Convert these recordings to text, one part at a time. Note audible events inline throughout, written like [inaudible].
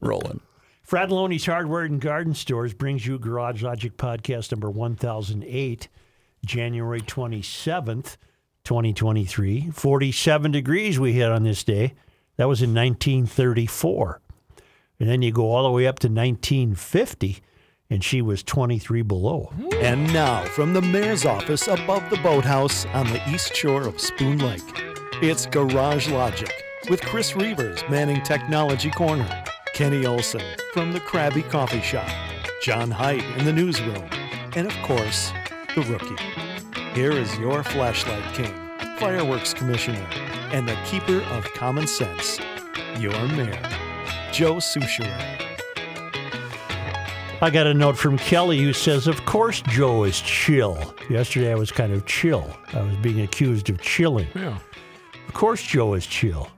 Rolling. Fratallone's Hardware and Garden Stores brings you Garage Logic Podcast number 1008, January 27th, 2023. 47 degrees we hit on this day. That was in 1934. And then you go all the way up to 1950, and she was 23 below. And now, from the mayor's office above the boathouse on the east shore of Spoon Lake, it's Garage Logic with Chris Reavers manning Technology Corner, Kenny Olson from the Krabby Coffee Shop, John Height in the newsroom, and of course, the rookie. Here is your flashlight king, fireworks commissioner, and the keeper of common sense, your mayor, Joe Soucheray. I got a note from Kelly who says, Of course, Joe is chill. Yesterday I was kind of chill. I was being accused of chilling. Yeah. Of course, Joe is chill.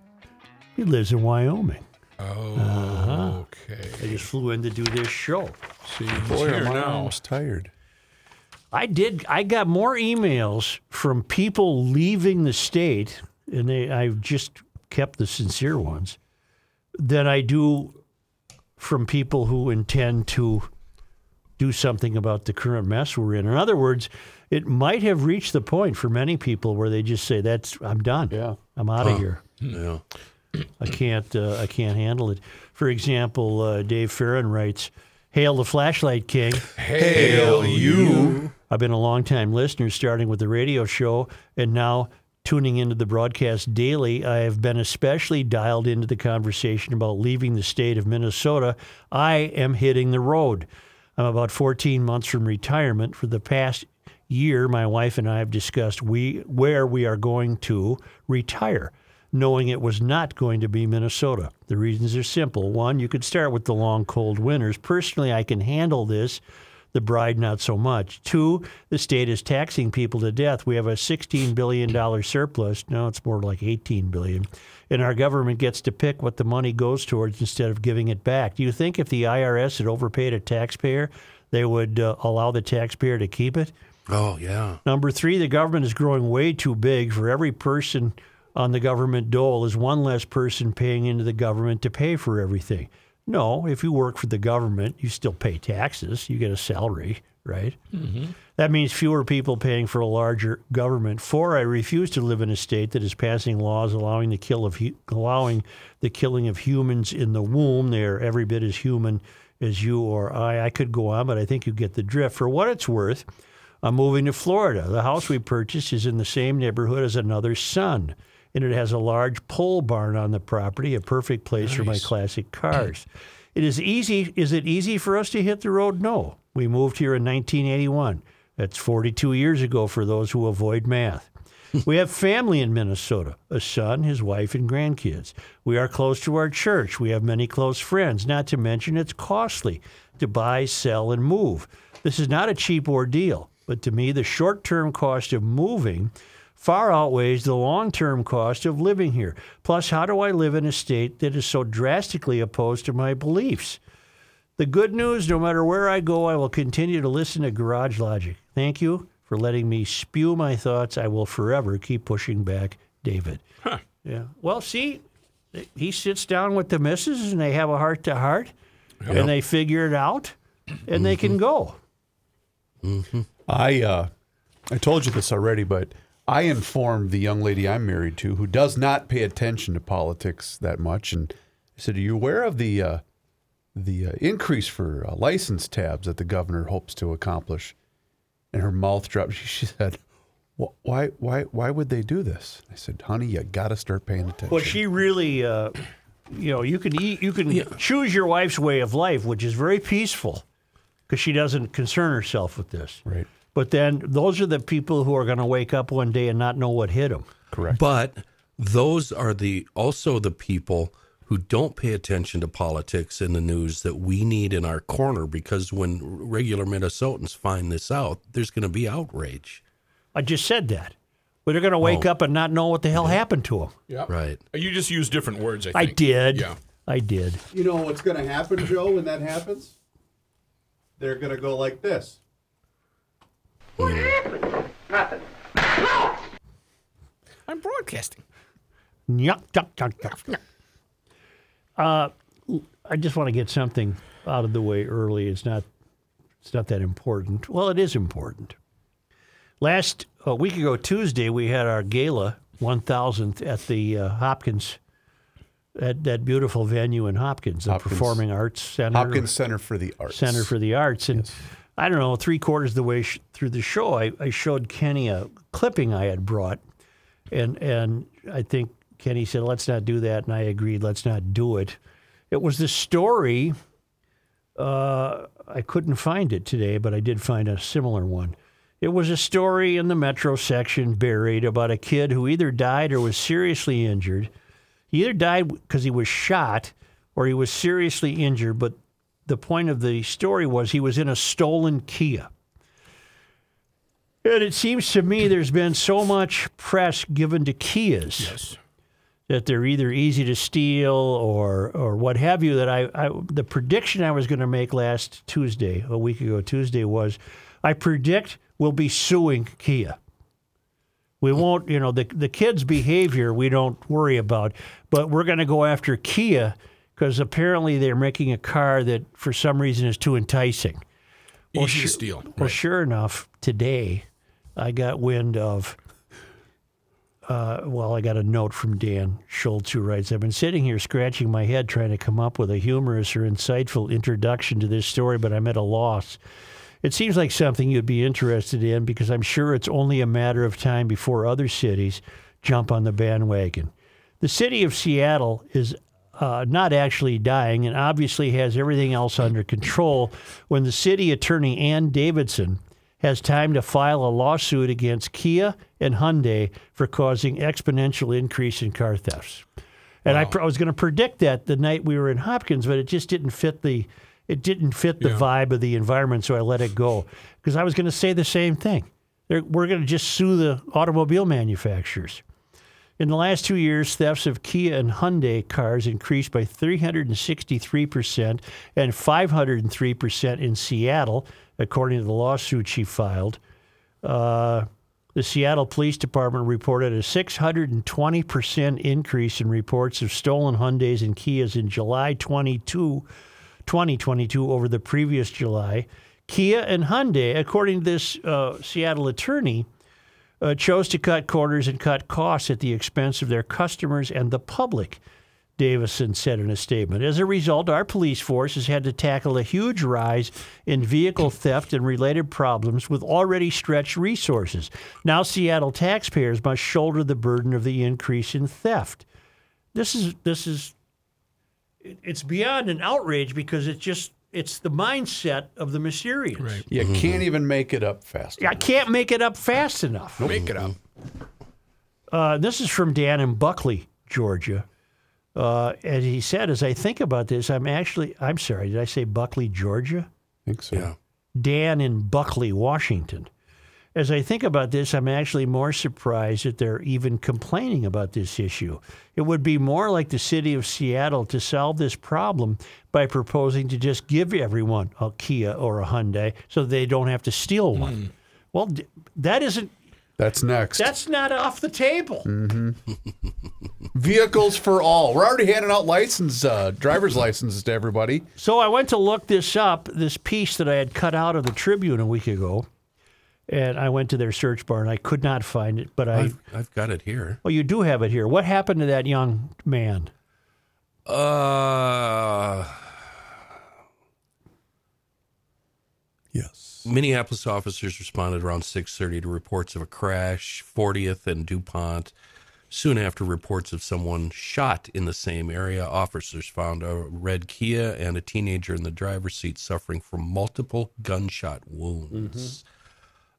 He lives in Wyoming. Oh, okay. I just flew in to do this show. See, Boy, here am I now. almost tired. I did. I got more emails from people leaving the state, and they, I've just kept the sincere ones, than I do from people who intend to do something about the current mess we're in. In other words, it might have reached the point for many people where they just say, "That's I'm done. Yeah. I'm out of here. Yeah. I can't. Uh, I can't handle it." For example, uh, Dave Farron writes, "Hail the flashlight king." Hail you. I've been a longtime listener, starting with the radio show and now tuning into the broadcast daily. I have been especially dialed into the conversation about leaving the state of Minnesota. I am hitting the road. I'm about 14 months from retirement. For the past year, my wife and I have discussed we where we are going to retire, knowing it was not going to be Minnesota. The reasons are simple. One, you could start with the long, cold winters. Personally, I can handle this the bride not so much. Two, the state is taxing people to death. We have a $16 billion surplus. No, it's more like 18 billion. And our government gets to pick what the money goes towards instead of giving it back. Do you think if the IRS had overpaid a taxpayer, they would uh, allow the taxpayer to keep it? Oh, yeah. Number three, the government is growing way too big. For every person on the government dole is one less person paying into the government to pay for everything. No, if you work for the government, you still pay taxes. You get a salary, right? Mm-hmm. That means fewer people paying for a larger government. Four, I refuse to live in a state that is passing laws allowing the kill of allowing the killing of humans in the womb. They are every bit as human as you or I. I could go on, but I think you get the drift. For what it's worth, I'm moving to Florida. The house we purchased is in the same neighborhood as another son, and it has a large pole barn on the property, a perfect place for my classic cars. It is easy. Is it easy for us to hit the road? No. We moved here in 1981. That's 42 years ago for those who avoid math. [laughs] We have family in Minnesota a son, his wife, and grandkids. We are close to our church. We have many close friends, not to mention it's costly to buy, sell, and move. This is not a cheap ordeal, but to me, the short term cost of moving far outweighs the long term cost of living here. Plus, how do I live in a state that is so drastically opposed to my beliefs? The good news no matter where I go, I will continue to listen to Garage Logic. Thank you for letting me spew my thoughts. I will forever keep pushing back, David. Yeah. Well, see, he sits down with the missus and they have a heart to heart and they figure it out and they can go. I uh, I told you this already, but I informed the young lady I'm married to, who does not pay attention to politics that much, and I said, "Are you aware of the uh, the uh, increase for uh, license tabs that the governor hopes to accomplish?" And her mouth dropped. [laughs] She, she said, "Why why why would they do this?" I said, "Honey, you got to start paying attention." Well, she really, uh, you know, you can eat, you can choose your wife's way of life, which is very peaceful, because she doesn't concern herself with this. right, But then those are the people who are going to wake up one day and not know what hit them. correct. But those are the also the people who don't pay attention to politics in the news that we need in our corner because when regular Minnesotans find this out, there's going to be outrage. I just said that. But they're going to wake Oh. up and not know what the hell happened to them. Yeah. Right. You just used different words, I I did. Yeah. I did. You know what's going to happen, Joe, when that happens? They're going to go like this. I'm broadcasting. Yuck, yuck, yuck, yuck, yuck. Uh, I just want to get something out of the way early. It's not. It's not that important. Well, it is important. Last a week ago, Tuesday, we had our gala 1000th at the uh, Hopkins, at that beautiful venue in Hopkins, the Hopkins- Performing Arts Center. Hopkins Center for the Arts. Center for the Arts. And I don't know, three quarters of the way sh- through the show, I, I showed Kenny a clipping I had brought. And, and I think Kenny said, let's not do that. And I agreed, let's not do it. It was the story. Uh, I couldn't find it today, but I did find a similar one. It was a story in the Metro section buried about a kid who either died or was seriously injured. He either died because he was shot or he was seriously injured, but the point of the story was he was in a stolen Kia. And it seems to me there's been so much press given to Kias Yes. that they're either easy to steal or or what have you. That I, I the prediction I was going to make last Tuesday, a week ago Tuesday, was I predict we'll be suing Kia. We won't, you know, the the kids' behavior we don't worry about, but we're going to go after Kia because apparently they're making a car that for some reason is too enticing. Easy to steal. Well, sure enough, today I got wind of. Uh, well, I got a note from Dan Schultz who writes, I've been sitting here scratching my head trying to come up with a humorous or insightful introduction to this story, but I'm at a loss. It seems like something you'd be interested in because I'm sure it's only a matter of time before other cities jump on the bandwagon. The city of Seattle is uh, not actually dying and obviously has everything else under control when the city attorney Ann Davison has time to file a lawsuit against Kia and Hyundai for causing exponential increase in car thefts. And I, pr- I was going to predict that the night we were in Hopkins, but it just didn't fit the it didn't fit the Yeah. vibe of the environment, so I let it go because I was going to say the same thing. They're, we're going to just sue the automobile manufacturers. In the last two years, thefts of Kia and Hyundai cars increased by 363% and 503% in Seattle, according to the lawsuit she filed. Uh, the Seattle Police Department reported a 620% increase in reports of stolen Hyundais and Kias in July 22, 2022 over the previous July. Kia and Hyundai, according to this uh, Seattle attorney, uh, chose to cut corners and cut costs at the expense of their customers and the public, Davison said in a statement. As a result, our police force has had to tackle a huge rise in vehicle theft and related problems with already stretched resources. Now, Seattle taxpayers must shoulder the burden of the increase in theft. This is this is it's beyond an outrage because it's just it's the mindset of the Mysterians. Right. You can't even make it up fast. I can't make it up fast enough. Make it up. Uh, this is from Dan in Buckley, Georgia. Uh, and he said, as I think about this, I'm actually, I'm sorry, did I say Buckley, Georgia? I think so. Yeah. Dan in Buckley, Washington. As I think about this, I'm actually more surprised that they're even complaining about this issue. It would be more like the city of Seattle to solve this problem by proposing to just give everyone a Kia or a Hyundai so they don't have to steal one. Well, that isn't, That's next. that's not off the table. [laughs] Vehicles for all. We're already handing out license, uh, driver's licenses to everybody. So I went to look this up, this piece that I had cut out of the Tribune a week ago, and I went to their search bar and I could not find it. But I, I've, I've got it here. Well, you do have it here. What happened to that young man? Uh, Yes. Minneapolis officers responded around 6:30 to reports of a crash, 40th and DuPont. Soon after reports of someone shot in the same area, officers found a red Kia and a teenager in the driver's seat suffering from multiple gunshot wounds.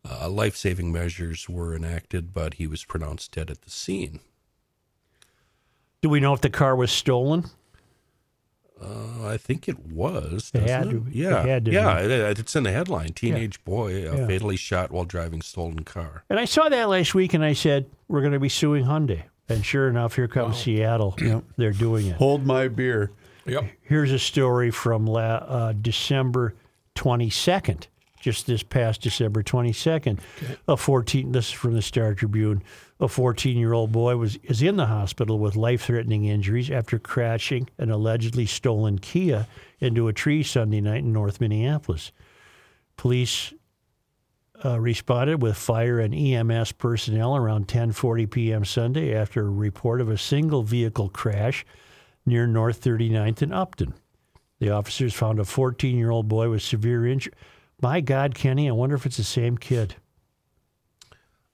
Uh, life-saving measures were enacted, but he was pronounced dead at the scene. Do we know if the car was stolen? Uh, I think it was. It had it? to be. It Yeah, had to yeah. It, it's in the headline: "Teenage boy uh, Yeah. fatally shot while driving stolen car." And I saw that last week, and I said we're going to be suing Hyundai. And sure enough, here comes Seattle. They're doing it. Hold my beer. Yep. Here's a story from la- uh, December 22nd, just this past December 22nd. A 14. This is from the Star Tribune. A 14-year-old boy was is in the hospital with life-threatening injuries after crashing an allegedly stolen Kia into a tree Sunday night in North Minneapolis. Police uh, responded with fire and EMS personnel around 10:40 p.m. Sunday after a report of a single vehicle crash near North 39th and Upton. The officers found a 14-year-old boy with severe injury. My God, Kenny, I wonder if it's the same kid.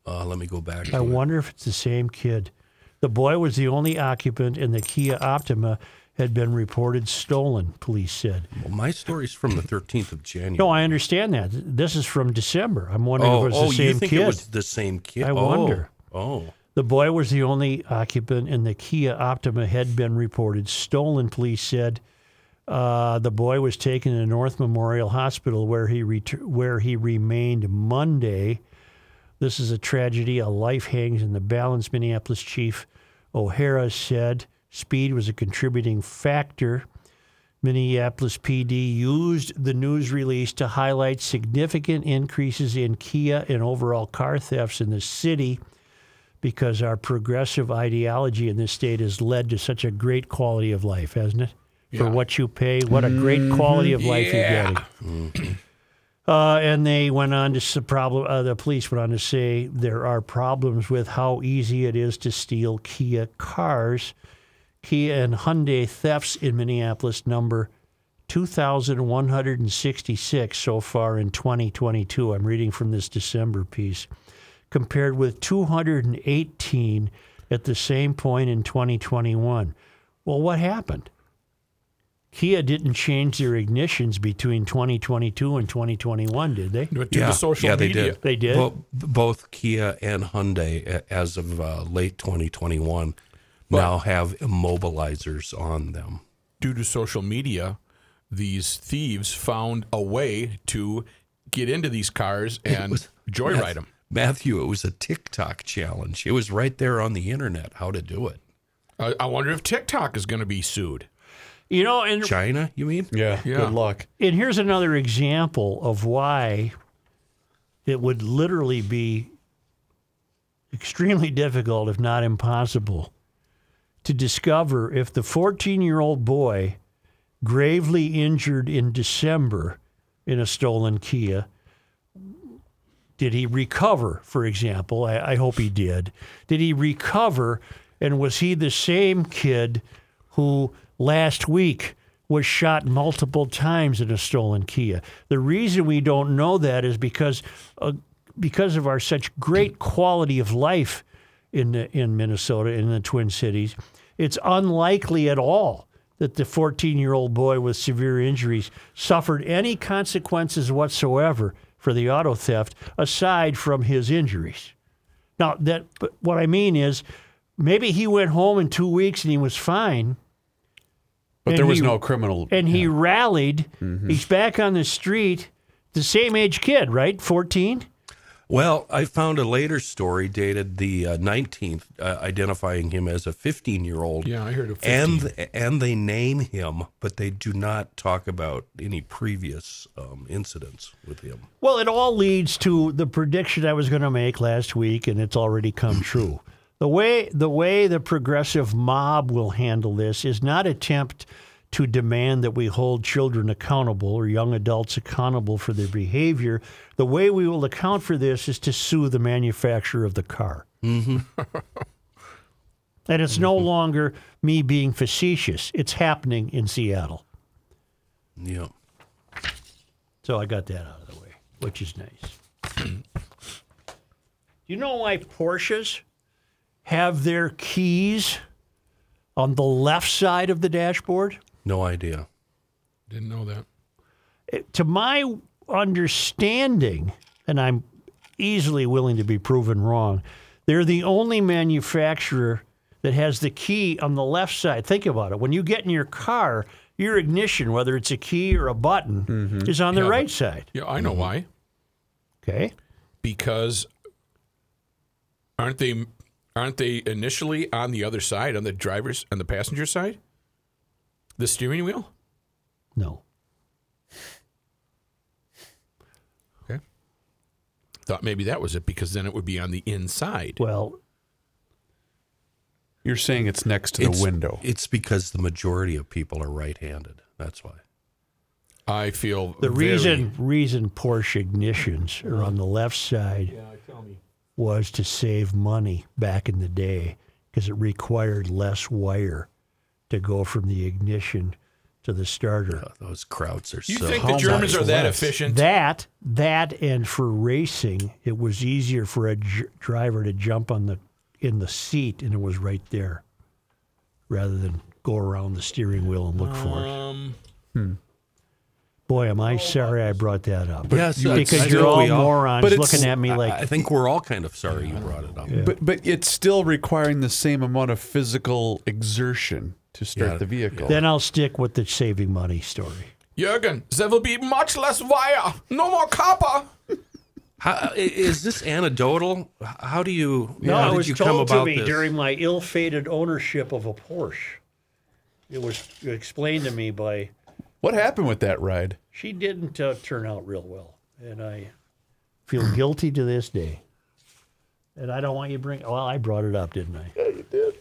Uh, let me go back. I wonder if it's the same kid. The boy was the only occupant, and the Kia Optima had been reported stolen. Police said. Well, my story's from the 13th of January. No, I understand that. This is from December. I'm wondering oh, if it was oh, the same kid. Oh, you think kid. it was the same kid? I Oh, wonder. Oh, The boy was the only occupant, and the Kia Optima had been reported stolen. Police said uh, the boy was taken to North Memorial Hospital, where he ret- where he remained Monday. This is a tragedy. A life hangs in the balance. Minneapolis Chief O'Hara said speed was a contributing factor. Minneapolis PD used the news release to highlight significant increases in Kia and overall car thefts in the city because our progressive ideology in this state has led to such a great quality of life, hasn't it? For what you pay, what a great quality of life Yeah. you're [clears throat] getting. Uh, and they went on to s- problem. Uh, the police went on to say there are problems with how easy it is to steal Kia cars. Kia and Hyundai thefts in Minneapolis number 2,166 so far in 2022. I'm reading from this December piece, compared with 218 at the same point in 2021. Well, what happened? Kia didn't change their ignitions between 2022 and 2021, did they? But due yeah, to social yeah, they media. did. They did? Bo- both Kia and Hyundai, as of uh, late 2021, now have immobilizers on them. due to social media, these thieves found a way to get into these cars and was- joyride them. Matthew, it was a TikTok challenge. It was right there on the internet how to do it. I, I wonder if TikTok is going to be sued. You know, and China, you mean? Yeah, Yeah. good luck. And here's another example of why it would literally be extremely difficult, if not impossible, to discover if the 14 year old boy gravely injured in December in a stolen Kia. Did he recover, for example? I, I hope he did. Did he recover, and was he the same kid who last week was shot multiple times in a stolen Kia? The reason we don't know that is because uh, because of our such great quality of life in the, in Minnesota in the Twin Cities. It's unlikely at all that the 14 year old boy with severe injuries suffered any consequences whatsoever for the auto theft aside from his injuries. Now, that what I mean is maybe he went home in two weeks and he was fine. But And there was he- no criminal. And he rallied. He's back on the street. The same age kid, right? 14? Well, I found a later story dated the uh, 19th, uh, identifying him as a 15 year old. Yeah, I heard of 15. And and they name him, but they do not talk about any previous um, incidents with him. Well, it all leads to the prediction I was going to make last week, and it's already come [laughs] true. The way the way the progressive mob will handle this is not attempt to demand that we hold children accountable or young adults accountable for their behavior. The way we will account for this is to sue the manufacturer of the car. Mm-hmm. [laughs] and it's no longer me being facetious. It's happening in Seattle. Yeah. So I got that out of the way, which is nice. [clears throat] you know why Porsches have their keys on the left side of the dashboard? No idea. Didn't know that. It- to my understanding, and I'm easily willing to be proven wrong, they're the only manufacturer that has the key on the left side. Think about it. When you get in your car, Your ignition, whether it's a key or a button, Mm-hmm. is on the Yeah, right but- side. Yeah, I know why. Okay. Because aren't they aren't they initially on the other side, on the driver's and the passenger side? The steering wheel? No. Okay. Thought maybe that was it because then it would be on the inside. Well, You're saying it's next to It's- the window. It's because the majority of people are right-handed. That's why. I feel the very- reason reason Porsche ignitions are on the left side was to save money back in the day because it required less wire to go from the ignition to the starter. Oh, those crowds are You so. think the Germans are that less? efficient? That that and for racing, it was easier for a j- driver to jump on the in the seat and it was right there, rather than go around the steering wheel and look for it. um, Boy, am I oh, sorry I brought that up. Yes, because I you're all we all- morons but looking at me I- like I think we're all kind of sorry you brought it up. But but it's still requiring the same amount of physical exertion to start Yeah. the vehicle. Then I'll stick with the saving money story. Jürgen, there will be much less wire, no more copper. [laughs] How, i- is this anecdotal? How do you? No, how it did was you come told to me this? during my ill-fated ownership of a Porsche. It was explained to me by what happened with that ride? she didn't uh, turn out real well, and I feel [clears throat] guilty to this day. And I don't want you to bring. Well, I brought it up, didn't I? Yeah, you did.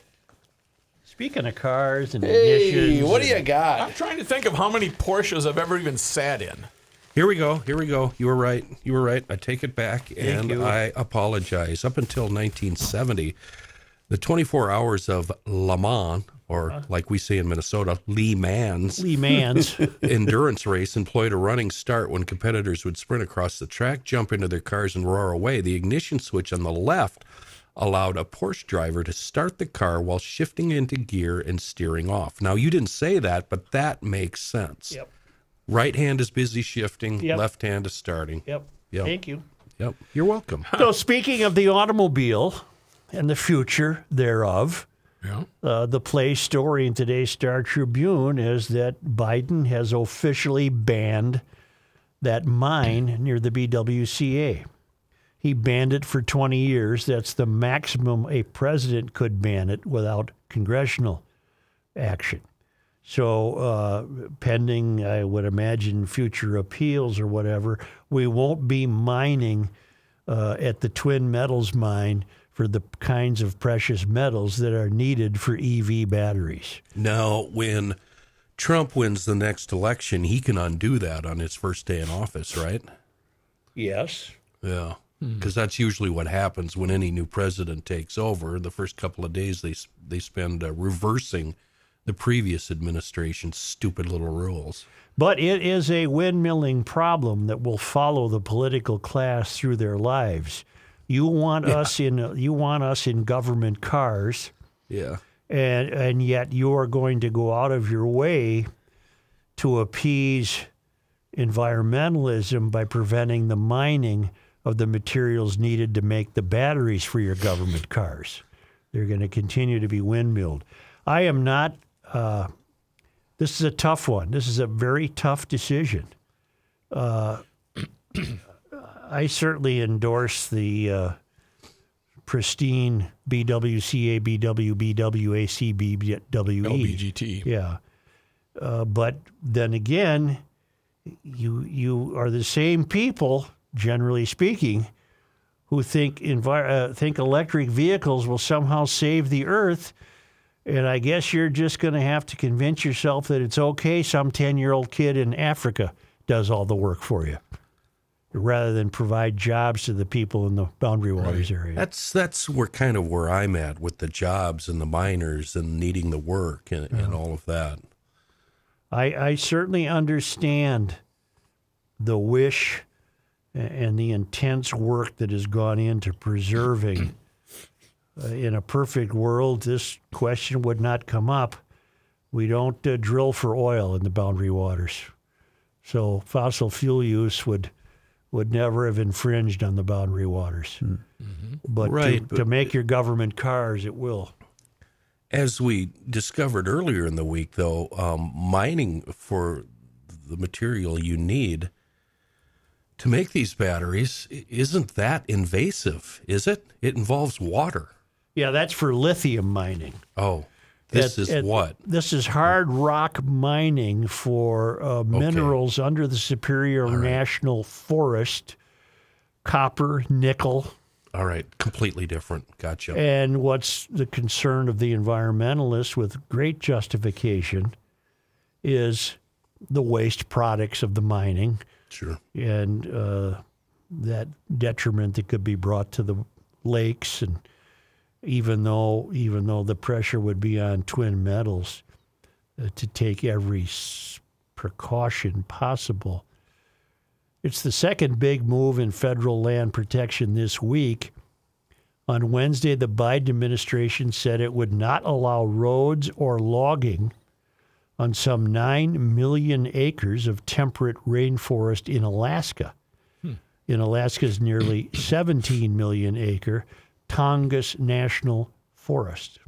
Speaking of cars and ignitions, what do you got? I'm trying to think of how many Porsches I've ever even sat in. Here we go. Here we go. You were right. You were right. I take it back and you. I apologize. Up until 1970, the 24 hours of Le Mans, or like we say in Minnesota, Le Mans, Lee Mans. [laughs] [laughs] endurance race employed a running start when competitors would sprint across the track, jump into their cars, and roar away. The ignition switch on the left allowed a Porsche driver to start the car while shifting into gear and steering off. Now, you didn't say that, but that makes sense. yep. Right hand is busy shifting, Yep. left hand is starting. Yep. Yep. Thank you. Yep. You're welcome. So, speaking of the automobile and the future thereof, Yeah. uh, the play story in today's Star Tribune is that Biden has officially banned that mine near the BWCA. He banned it for 20 years. That's the maximum a president could ban it without congressional action. So, uh, pending, I would imagine, future appeals or whatever, we won't be mining uh, at the Twin Metals mine for the kinds of precious metals that are needed for EV batteries. Now, when Trump wins the next election, he can undo that on his first day in office, right? Yes. Yeah. Because that's usually what happens when any new president takes over. The first couple of days, they they spend uh, reversing the previous administration's stupid little rules. But it is a windmilling problem that will follow the political class through their lives. You want us in you want us in government cars, Yeah. and and yet you are going to go out of your way to appease environmentalism by preventing the mining of the materials needed to make the batteries for your government cars. They're going to continue to be windmilled. I am not. Uh, this is a tough one. This is a very tough decision. Uh, I certainly endorse the uh, pristine BWCA, BW, BWAC, BWE. LBGT. Yeah. Uh, but then again, you you are the same people, generally speaking, who think envi- uh, think electric vehicles will somehow save the earth. And I guess you're just going to have to convince yourself that it's okay. Some ten-year-old kid in Africa does all the work for you, rather than provide jobs to the people in the Boundary Waters area. That's that's where kind of where I'm at with the jobs and the miners and needing the work and, and all of that. I, I certainly understand the wish and the intense work that has gone into preserving. Uh, in a perfect world, this question would not come up. We don't uh, drill for oil in the boundary waters. So fossil fuel use would would never have infringed on the boundary waters. But, Right, to, but- to make your government cars, it will. As we discovered earlier in the week, though, um, mining for the material you need to make these batteries isn't that invasive, is it? It involves water. Yeah, that's for lithium mining. Oh, this At- is at- what? This is hard rock mining for uh, minerals under the Superior National Forest, copper, nickel. All right, completely different. Gotcha. And what's the concern of the environmentalists with great justification is the waste products of the mining Sure. and uh, that detriment that could be brought to the lakes and even though even though the pressure would be on twin metals uh, to take every s- precaution possible. It's the second big move in federal land protection this week. On Wednesday the Biden administration said it would not allow roads or logging on some 9 million acres of temperate rainforest in Alaska. In Alaska's nearly 17 million acre Tongass National Forest.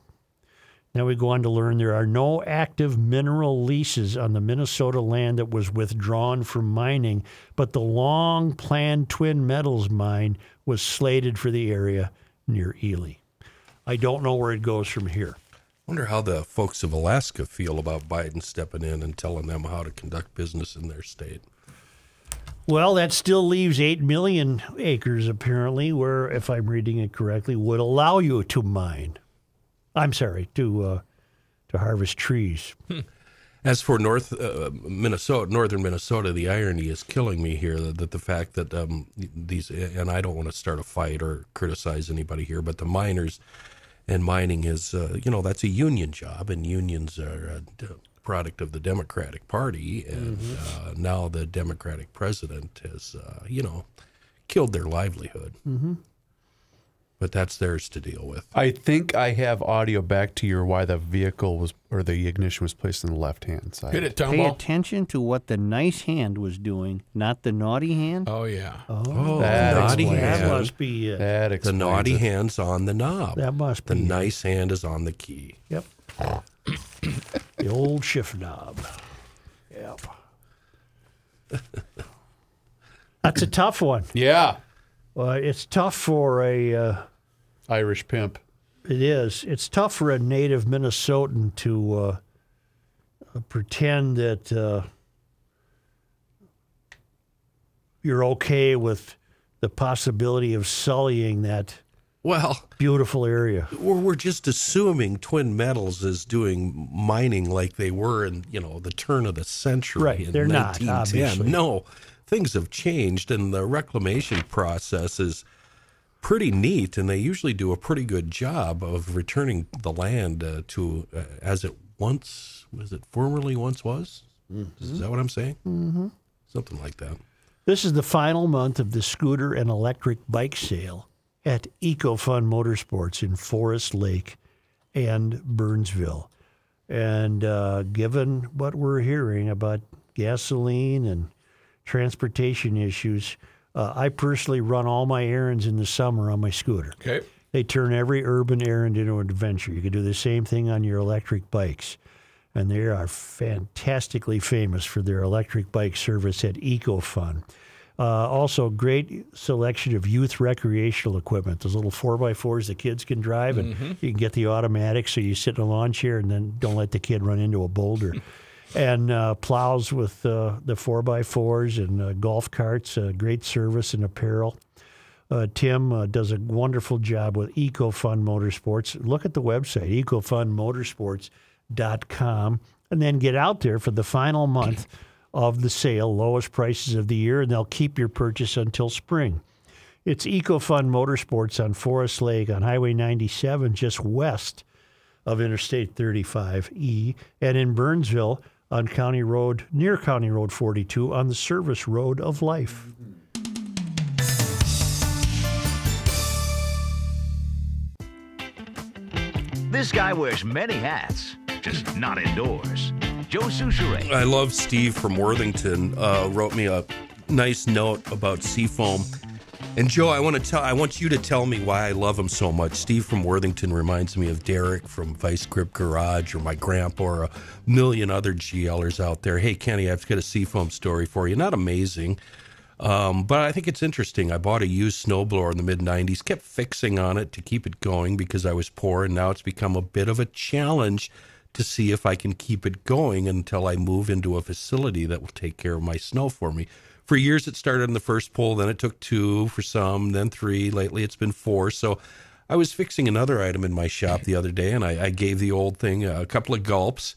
Now we go on to learn there are no active mineral leases on the Minnesota land that was withdrawn from mining, but the long planned Twin Metals mine was slated for the area near Ely. I don't know where it goes from here. Wonder how the folks of Alaska feel about Biden stepping in and telling them how to conduct business in their state. Well, that still leaves 8 million acres, apparently, where, if I'm reading it correctly, would allow you to mine. I'm sorry, to, uh, to harvest trees. As for North uh, Minnesota, northern Minnesota, the irony is killing me here. That, that the fact that um, these, and I don't want to start a fight or criticize anybody here, but the miners and mining is, uh, you know, that's a union job, and unions are d- product of the Democratic Party, and uh, now the Democratic president has, uh, you know, killed their livelihood. Mm-hmm. But that's theirs to deal with. I think I have audio back to your why the vehicle was or the ignition was placed on the left hand side. Hit it, Tom Pay attention to what the nice hand was doing, not the naughty hand. Oh yeah. Oh, That naughty explains That hand. must be it. That The naughty it. hand's on the knob. That must The be it. nice hand is on the key. Yep. The old shift knob. Yep. That's a tough one. Yeah, Uh, it's tough for a. Uh, Irish pimp. It is. It's tough for a native Minnesotan to uh, uh, pretend that uh, you're okay with the possibility of sullying that Well, beautiful area. we're, we're just assuming Twin Metals is doing mining like they were in, you know, the turn of the century Right, in they're not, obviously. No, things have changed, and the reclamation process is pretty neat, and they usually do a pretty good job of returning the land uh, to uh, as it once was. It formerly once was. Is that what I'm saying? Mm-hmm. Something like that. This is the final month of the scooter and electric bike sale at EcoFun Motorsports in Forest Lake and Burnsville. And uh, given what we're hearing about gasoline and transportation issues, uh, I personally run all my errands in the summer on my scooter. Okay. They turn every urban errand into an adventure. You can do the same thing on your electric bikes. And they are fantastically famous for their electric bike service at EcoFun. Uh, also, great selection of youth recreational equipment. Those little 4x4s the kids can drive, and you can get the automatic so you sit in a lawn chair and then don't let the kid run into a boulder. [laughs] and uh, plows with uh, the 4x4s and uh, golf carts, uh, great service and apparel. Uh, Tim uh, does a wonderful job with EcoFun Motorsports. Look at the website, ecofunmotorsports.com, and then get out there for the final month [laughs] of the sale, lowest prices of the year, and they'll keep your purchase until spring. It's EcoFun Motorsports on Forest Lake on Highway 97, just west of Interstate 35E, and in Burnsville on County Road, near County Road 42, on the Service Road of Life. This guy wears many hats, just not indoors. Joe Soucheray. I love Steve from Worthington uh, wrote me a nice note about Seafoam. And Joe, I want to tell I want you to tell me why I love him so much. Steve from Worthington reminds me of Derek from Vice Grip Garage or my grandpa or a million other GLers out there. Hey Kenny, I've got a seafoam story for you. Not amazing. Um, but I think it's interesting. I bought a used snowblower in the mid 90s, kept fixing on it to keep it going because I was poor, and now it's become a bit of a challenge to see if I can keep it going until I move into a facility that will take care of my snow for me. For years, it started in the first pull, then it took two for some, then three. Lately, it's been four. So I was fixing another item in my shop the other day, and I, I gave the old thing a couple of gulps.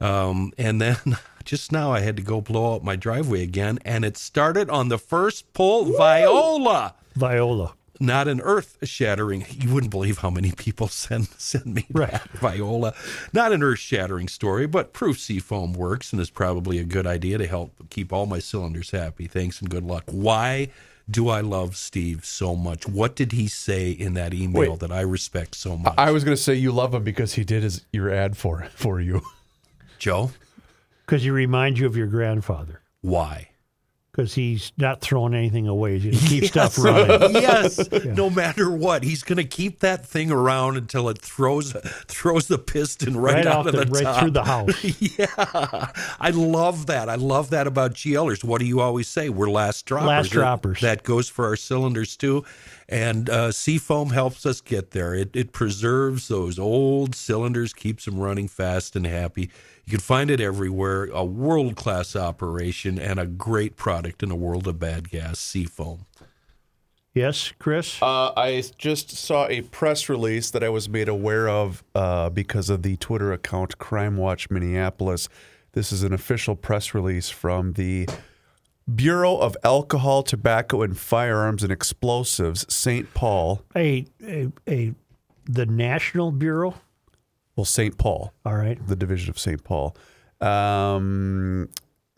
Um, and then [laughs] just now I had to go blow out my driveway again, and it started on the first pull Viola. Viola. Not an earth shattering. You wouldn't believe how many people [laughs] send send me Right. that Viola. Not an earth shattering story, but proof seafoam works and is probably a good idea to help keep all my cylinders happy. Thanks and good luck. Why do I love Steve so much? What did he say in that email Wait. that I respect so much? I was going to say you love him because he did his your ad for for you. Joe, Because he reminds you of your grandfather. why? Because he's not throwing anything away. He's going to keep [laughs] stuff running. yes, [laughs] no matter what, he's going to keep that thing around until it throws throws the piston right, Right out of the- the, right top. through the house. [laughs] yeah, I love that. I love that about GLers. What do you always say? We're last droppers. Last That- droppers. That, goes for our cylinders too. And uh, Seafoam helps us get there. It, it preserves those old cylinders, keeps them running fast and happy. You can find it everywhere. A world class operation and a great product in a world of bad gas. Seafoam. Yes, Chris? Uh, I just saw a press release that I was made aware of uh, because of the Twitter account Crime Watch Minneapolis. This is an official press release from the Bureau of Alcohol, Tobacco, and Firearms and Explosives, St. Paul. a, a, a, the National Bureau? Well, St. Paul. All right. the division of St. Paul. Um,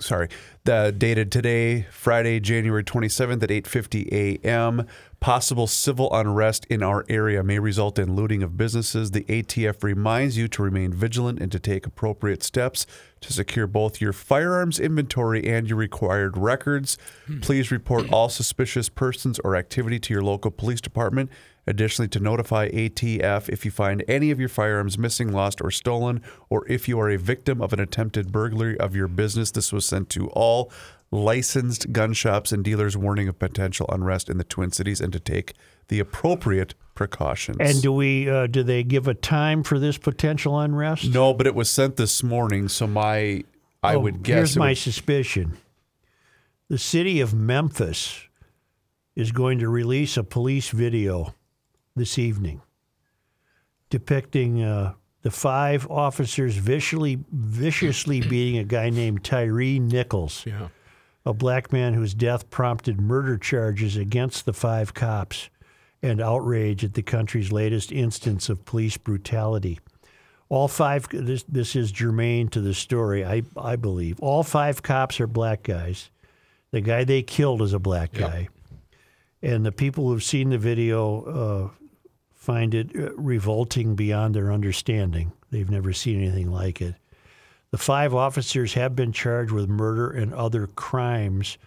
sorry, the dated today, Friday, January 27th at 8:50 a.m. Possible civil unrest in our area may result in looting of businesses. The ATF reminds you to remain vigilant and to take appropriate steps to secure both your firearms inventory and your required records. Please report all suspicious persons or activity to your local police department. Additionally, to notify ATF if you find any of your firearms missing, lost, or stolen, or if you are a victim of an attempted burglary of your business. This was sent to all licensed gun shops and dealers warning of potential unrest in the Twin Cities and to take the appropriate precautions. And do we? Uh, do they give a time for this potential unrest? no, but it was sent this morning, so my I Oh, would guess Here's my would- suspicion: the city of Memphis is going to release a police video this evening depicting uh, the five officers viciously viciously [clears throat] beating a guy named Tyre Nichols, Yeah. a black man whose death prompted murder charges against the five cops and outrage at the country's latest instance of police brutality. All five. This this is germane to the story. I I believe all five cops are black guys. The guy they killed is a black guy, and the people who've seen the video uh, find it uh, revolting beyond their understanding. They've never seen anything like it. The five officers have been charged with murder and other crimes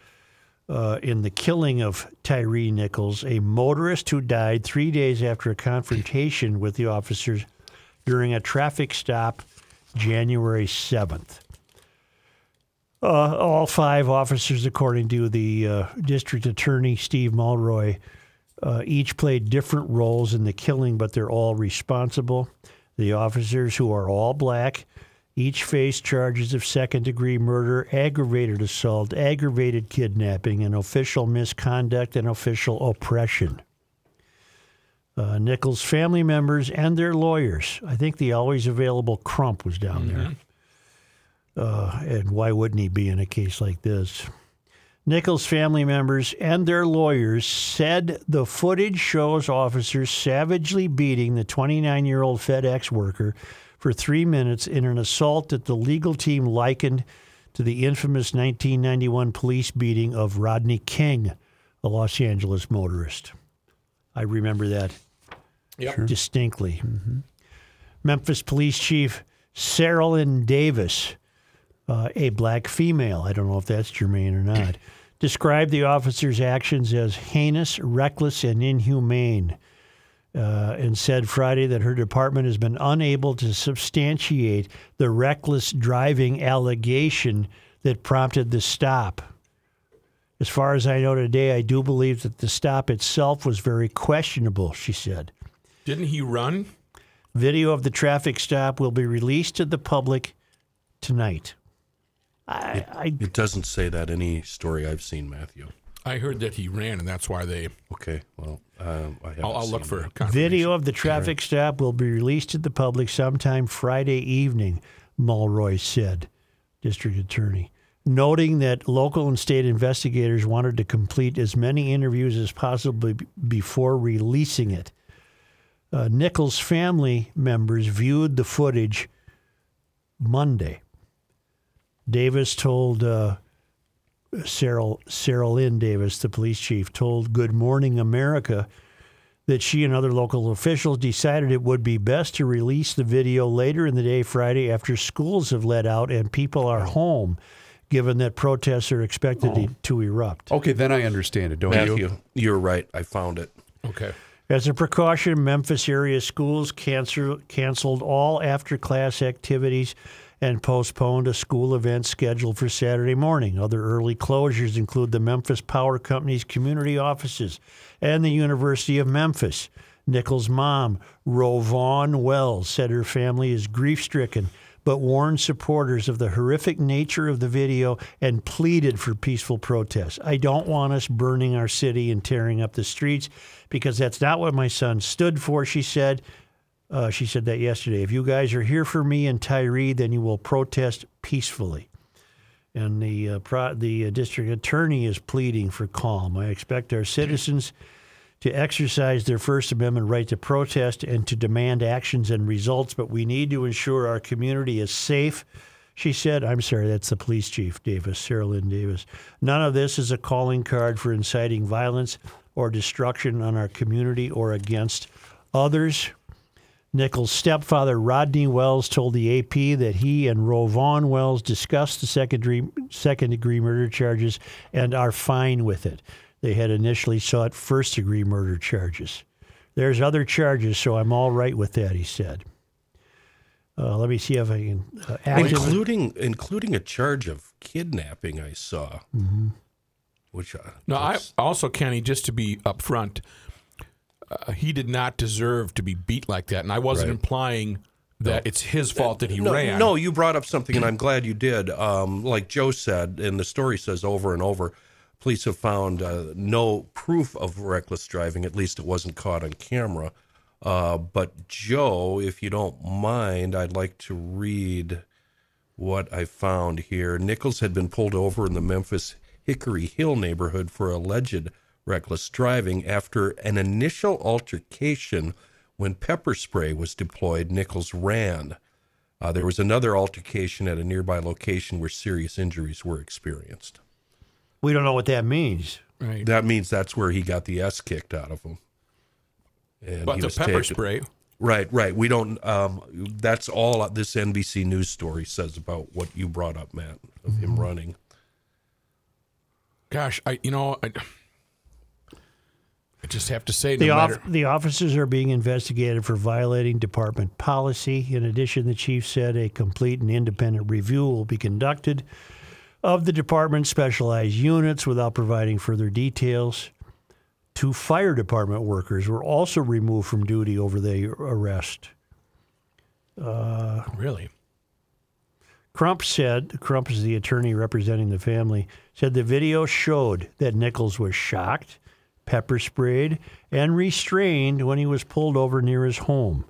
uh, in the killing of Tyre Nichols, a motorist who died three days after a confrontation with the officers during a traffic stop January 7th. Uh, all five officers, according to the uh, district attorney, Steve Mulroy, uh, each played different roles in the killing, but they're all responsible. The officers, who are all black, each face charges of second degree murder, aggravated assault, aggravated kidnapping, and official misconduct and official oppression. Uh, Nichols' family members and their lawyers. I think the always available Crump was down there. Uh, and why wouldn't he be in a case like this? Nichols' family members and their lawyers said the footage shows officers savagely beating the 29 year old FedEx worker for three minutes in an assault that the legal team likened to the infamous 1991 police beating of Rodney King, a Los Angeles motorist. I remember that Yep. distinctly. Memphis Police Chief Cerelyn Davis, uh, a black female, I don't know if that's germane or not, [laughs] described the officer's actions as heinous, reckless, and inhumane, uh, and said Friday that her department has been unable to substantiate the reckless driving allegation that prompted the stop. As far as I know today, I do believe that the stop itself was very questionable, she said. Didn't he run? Video of the traffic stop will be released to the public tonight. I, I It doesn't say that any story I've seen, Matthew. I heard that he ran, and that's why they. Okay, well, um, I I'll, I'll look for that. Video of the traffic stop will be released to the public sometime Friday evening, Mulroy said, district attorney, noting that local and state investigators wanted to complete as many interviews as possible before releasing it. Uh, Nichols' family members viewed the footage Monday. Davis told uh, Sarah, Cerelyn Davis, the police chief, told Good Morning America that she and other local officials decided it would be best to release the video later in the day Friday after schools have let out and people are home, given that protests are expected to, to erupt. Okay, then I understand it, don't you? Matthew, you're right. I found it. Okay. As a precaution, Memphis area schools cancel, canceled all after class activities and postponed a school event scheduled for Saturday morning. Other early closures include the Memphis Power Company's community offices and the University of Memphis. Nichols' mom, RowVaughn Wells, said her family is grief stricken but warned supporters of the horrific nature of the video and pleaded for peaceful protests. I don't want us burning our city and tearing up the streets because that's not what my son stood for, she said. Uh, she said that yesterday. If you guys are here for me and Tyre, then you will protest peacefully. And the uh, pro- the uh, district attorney is pleading for calm. I expect our citizens to exercise their First Amendment right to protest and to demand actions and results, but we need to ensure our community is safe. She said, I'm sorry, that's the police chief, Davis, Cerelyn Davis. None of this is a calling card for inciting violence or destruction on our community or against others. Nichols' stepfather, Rodney Wells, told the AP that he and RowVaughn Wells discussed the second degree, second degree murder charges and are fine with it. They had initially sought first degree murder charges. There's other charges, so I'm all right with that, he said. Uh, let me see if I can. Uh, including including a charge of kidnapping. I saw, Mm-hmm. which uh, No, I also, Kenny, just to be upfront, uh, he did not deserve to be beat like that, and I wasn't Right. implying that it's his fault that he no, ran. no, you brought up something, and I'm glad you did. Um, like Joe said, and the story says over and over, police have found uh, no proof of reckless driving. At least it wasn't caught on camera. Uh, but Joe, if you don't mind, I'd like to read what I found here. Nichols had been pulled over in the Memphis Hickory Hill neighborhood for alleged reckless driving after an initial altercation when pepper spray was deployed. Nichols ran. Uh, there was another altercation at a nearby location where serious injuries were experienced. we don't know what that means. Right. That means that's where he got the S kicked out of him. And but he the was pepper taken- spray. Right, right. We don't. Um, that's all this NBC News story says about what you brought up, Matt, of him Mm-hmm. running. Gosh, I you know I, I just have to say, no The, matter. off- the officers are being investigated for violating department policy. In addition, the chief said a complete and independent review will be conducted of the department's specialized units without providing further details. Two fire department workers were also removed from duty over the arrest. Uh, really, Crump said, Crump is the attorney representing the family, said the video showed that Nichols was shocked, pepper sprayed, and restrained when he was pulled over near his home.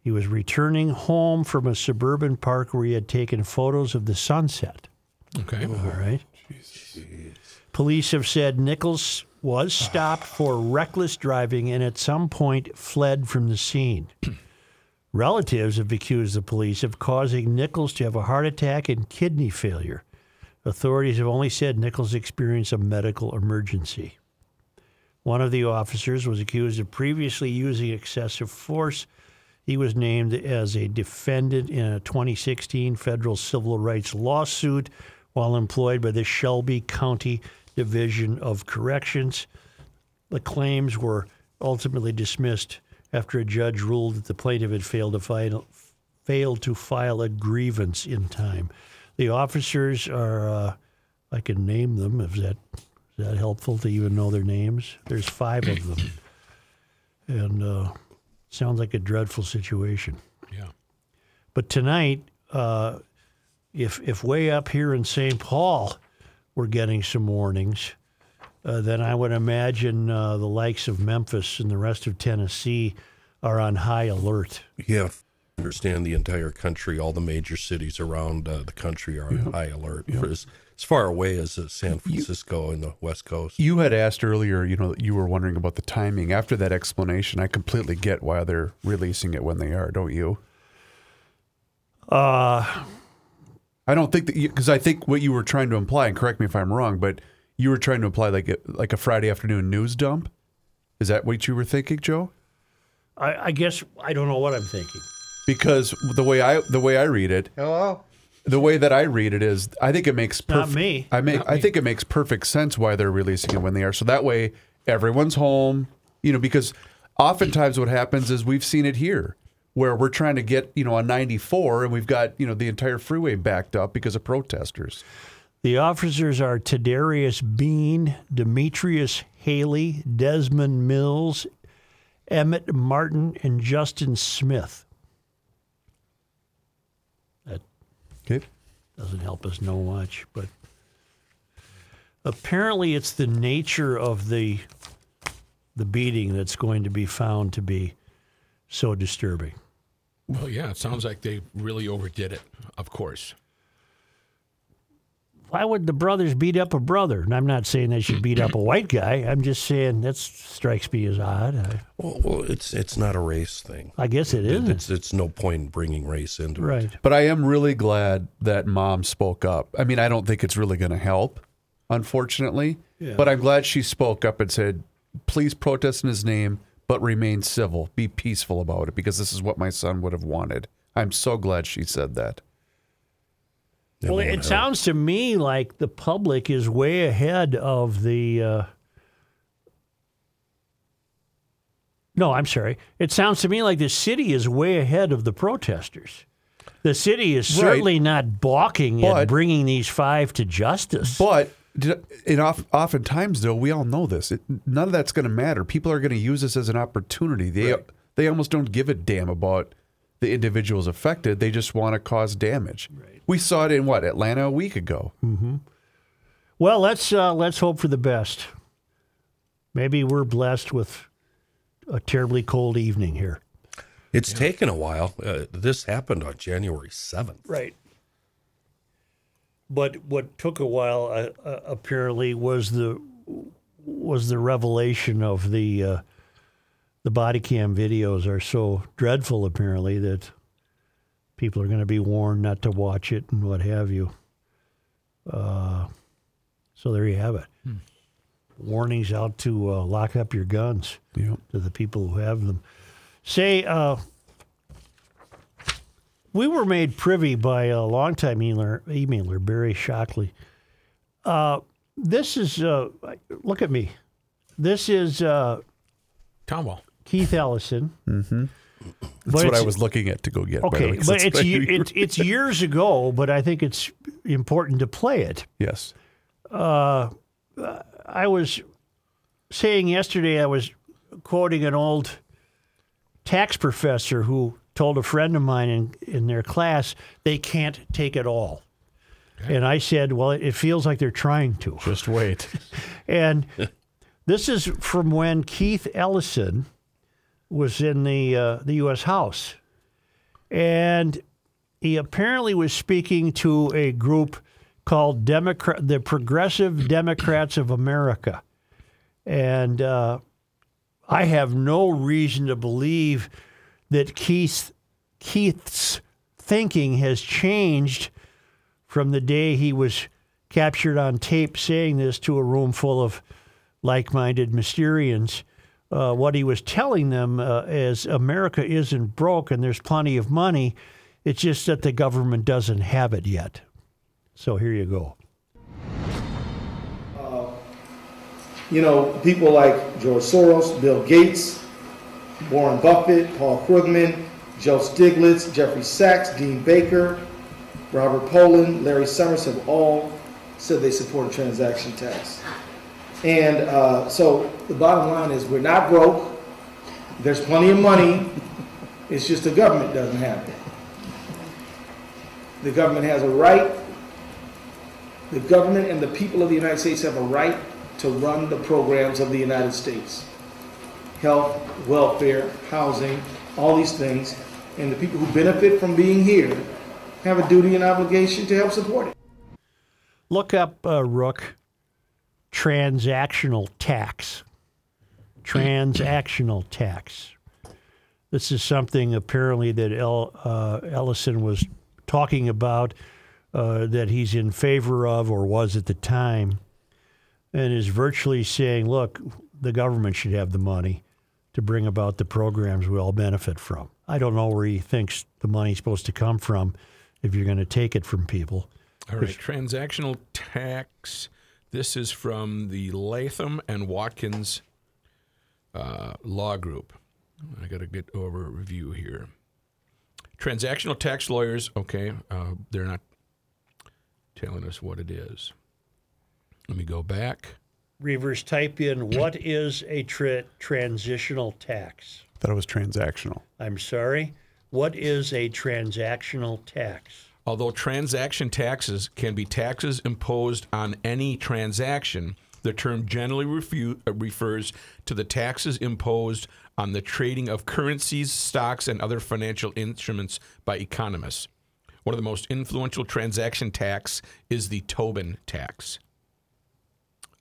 He was returning home from a suburban park where he had taken photos of the sunset. okay. All right. Police have said Nichols was stopped for reckless driving and at some point fled from the scene. [clears throat] Relatives have accused the police of causing Nichols to have a heart attack and kidney failure. Authorities have only said Nichols experienced a medical emergency. One of the officers was accused of previously using excessive force. He was named as a defendant in a 2016 federal civil rights lawsuit while employed by the Shelby County Division of Corrections. The claims were ultimately dismissed after a judge ruled that the plaintiff had failed to file, failed to file a grievance in time. The officers are, uh, I can name them. if that that helpful to even know their names? There's five of them, [clears throat] and uh, sounds like a dreadful situation. Yeah. But tonight, uh, if if way up here in St. Paul, we're getting some warnings, uh, then I would imagine uh, the likes of Memphis and the rest of Tennessee are on high alert. Yeah, understand the entire country, all the major cities around uh, the country are on high alert for as, as far away as uh, San Francisco and the West Coast. You had asked earlier, you know, you were wondering about the timing. After that explanation, I completely get why they're releasing it when they are, don't you? Uh, I don't think that because I think what you were trying to imply, and correct me if I'm wrong, but you were trying to imply like a, like a Friday afternoon news dump. Is that what you were thinking, Joe? I, I guess I don't know what I'm thinking. Because the way I the way I read it, Hello. the way that I read it is, I think it makes Not perf- me. I make I think it makes perfect sense why they're releasing it when they are. So that way everyone's home, you know, because oftentimes what happens is we've seen it here where we're trying to get, you know, on 94 and we've got, you know, the entire freeway backed up because of protesters. The officers are Tadarrius Bean, Demetrius Haley, Desmond Mills, Emmitt Martin, and Justin Smith. That Okay. doesn't help us know much, but apparently it's the nature of the the beating that's going to be found to be so disturbing. Well, yeah, it sounds like they really overdid it, of course. Why would the brothers beat up a brother? And I'm not saying they should beat up a white guy. I'm just saying that strikes me as odd. I, Well, well, it's it's not a race thing. I guess it is. It's it's no point in bringing race into it. Right. But I am really glad that mom spoke up. I mean, I don't think it's really going to help, unfortunately. Yeah. But I'm glad she spoke up and said, please protest in his name, but remain civil. Be peaceful about it because this is what my son would have wanted. I'm so glad she said that. It Well, it help. sounds to me like the public is way ahead of the. Uh, no, I'm sorry. It sounds to me like the city is way ahead of the protesters. The city is Right. certainly not balking at bringing these five to justice. But and oft, oftentimes, though, we all know this. It, none of that's going to matter. People are going to use this as an opportunity. They they almost don't give a damn about the individuals affected. They just want to cause damage. We saw it in what Atlanta a week ago. well, let's uh, let's hope for the best. Maybe we're blessed with a terribly cold evening here. It's taken a while. Uh, this happened on January seventh. Right. But what took a while, uh, uh, apparently, was the was the revelation of the uh, the body cam videos are so dreadful, apparently, that people are going to be warned not to watch it and what have you. Uh, so there you have it. Warnings out to uh, lock up your guns Yeah. to the people who have them. Say, uh, we were made privy by a longtime emailer, emailer Barry Shockley. Uh, this is, uh, look at me. This is uh, Tomwell. Keith Ellison. Mm-hmm. That's what I was looking at to go get. by the Okay, way, [laughs] but it's what I ye- knew you were- it's it's years ago, but I think it's important to play it. yes. Uh, I was saying yesterday, I was quoting an old tax professor who told a friend of mine in, in their class they can't take it all. And I said, well, it feels like they're trying to. Just wait. [laughs] And this is from when Keith Ellison was in the uh, the U.S. House, and he apparently was speaking to a group called Democrat, the Progressive Democrats of America, and uh, I have no reason to believe that Keith Keith's thinking has changed from the day he was captured on tape saying this to a room full of like-minded Mysterians. Uh, what he was telling them uh, is America isn't broke and there's plenty of money. It's just that the government doesn't have it yet. So here you go. you know, people like George Soros, Bill Gates, Warren Buffett, Paul Krugman, Joe Stiglitz, Jeffrey Sachs, Dean Baker, Robert Pollin, Larry Summers have all said they support a transaction tax. And uh, so the bottom line is we're not broke. There's plenty of money. It's just the government doesn't have it. The government has a right. The government and the people of the United States have a right to run the programs of the United States health, welfare, housing, all these things. And the people who benefit from being here have a duty and obligation to help support it. Look up, uh, Rook, transactional tax. Transactional tax. This is something apparently that El, uh, Ellison was talking about uh, that he's in favor of or was at the time, and is virtually saying, look, the government should have the money to bring about the programs we all benefit from. I don't know where he thinks the money's supposed to come from if you're going to take it from people. All right, transactional tax. This is from the Latham and Watkins uh, Law Group. I got to get over a review here. Transactional tax lawyers, okay, uh, they're not telling us what it is. Let me go back. Reavers, type in what is a tra- transitional tax? Thought it was transactional. I'm sorry. What is a transactional tax? Although transaction taxes can be taxes imposed on any transaction, the term generally refu- uh, refers to the taxes imposed on the trading of currencies, stocks, and other financial instruments by economists. One of the most influential transaction tax is the Tobin tax.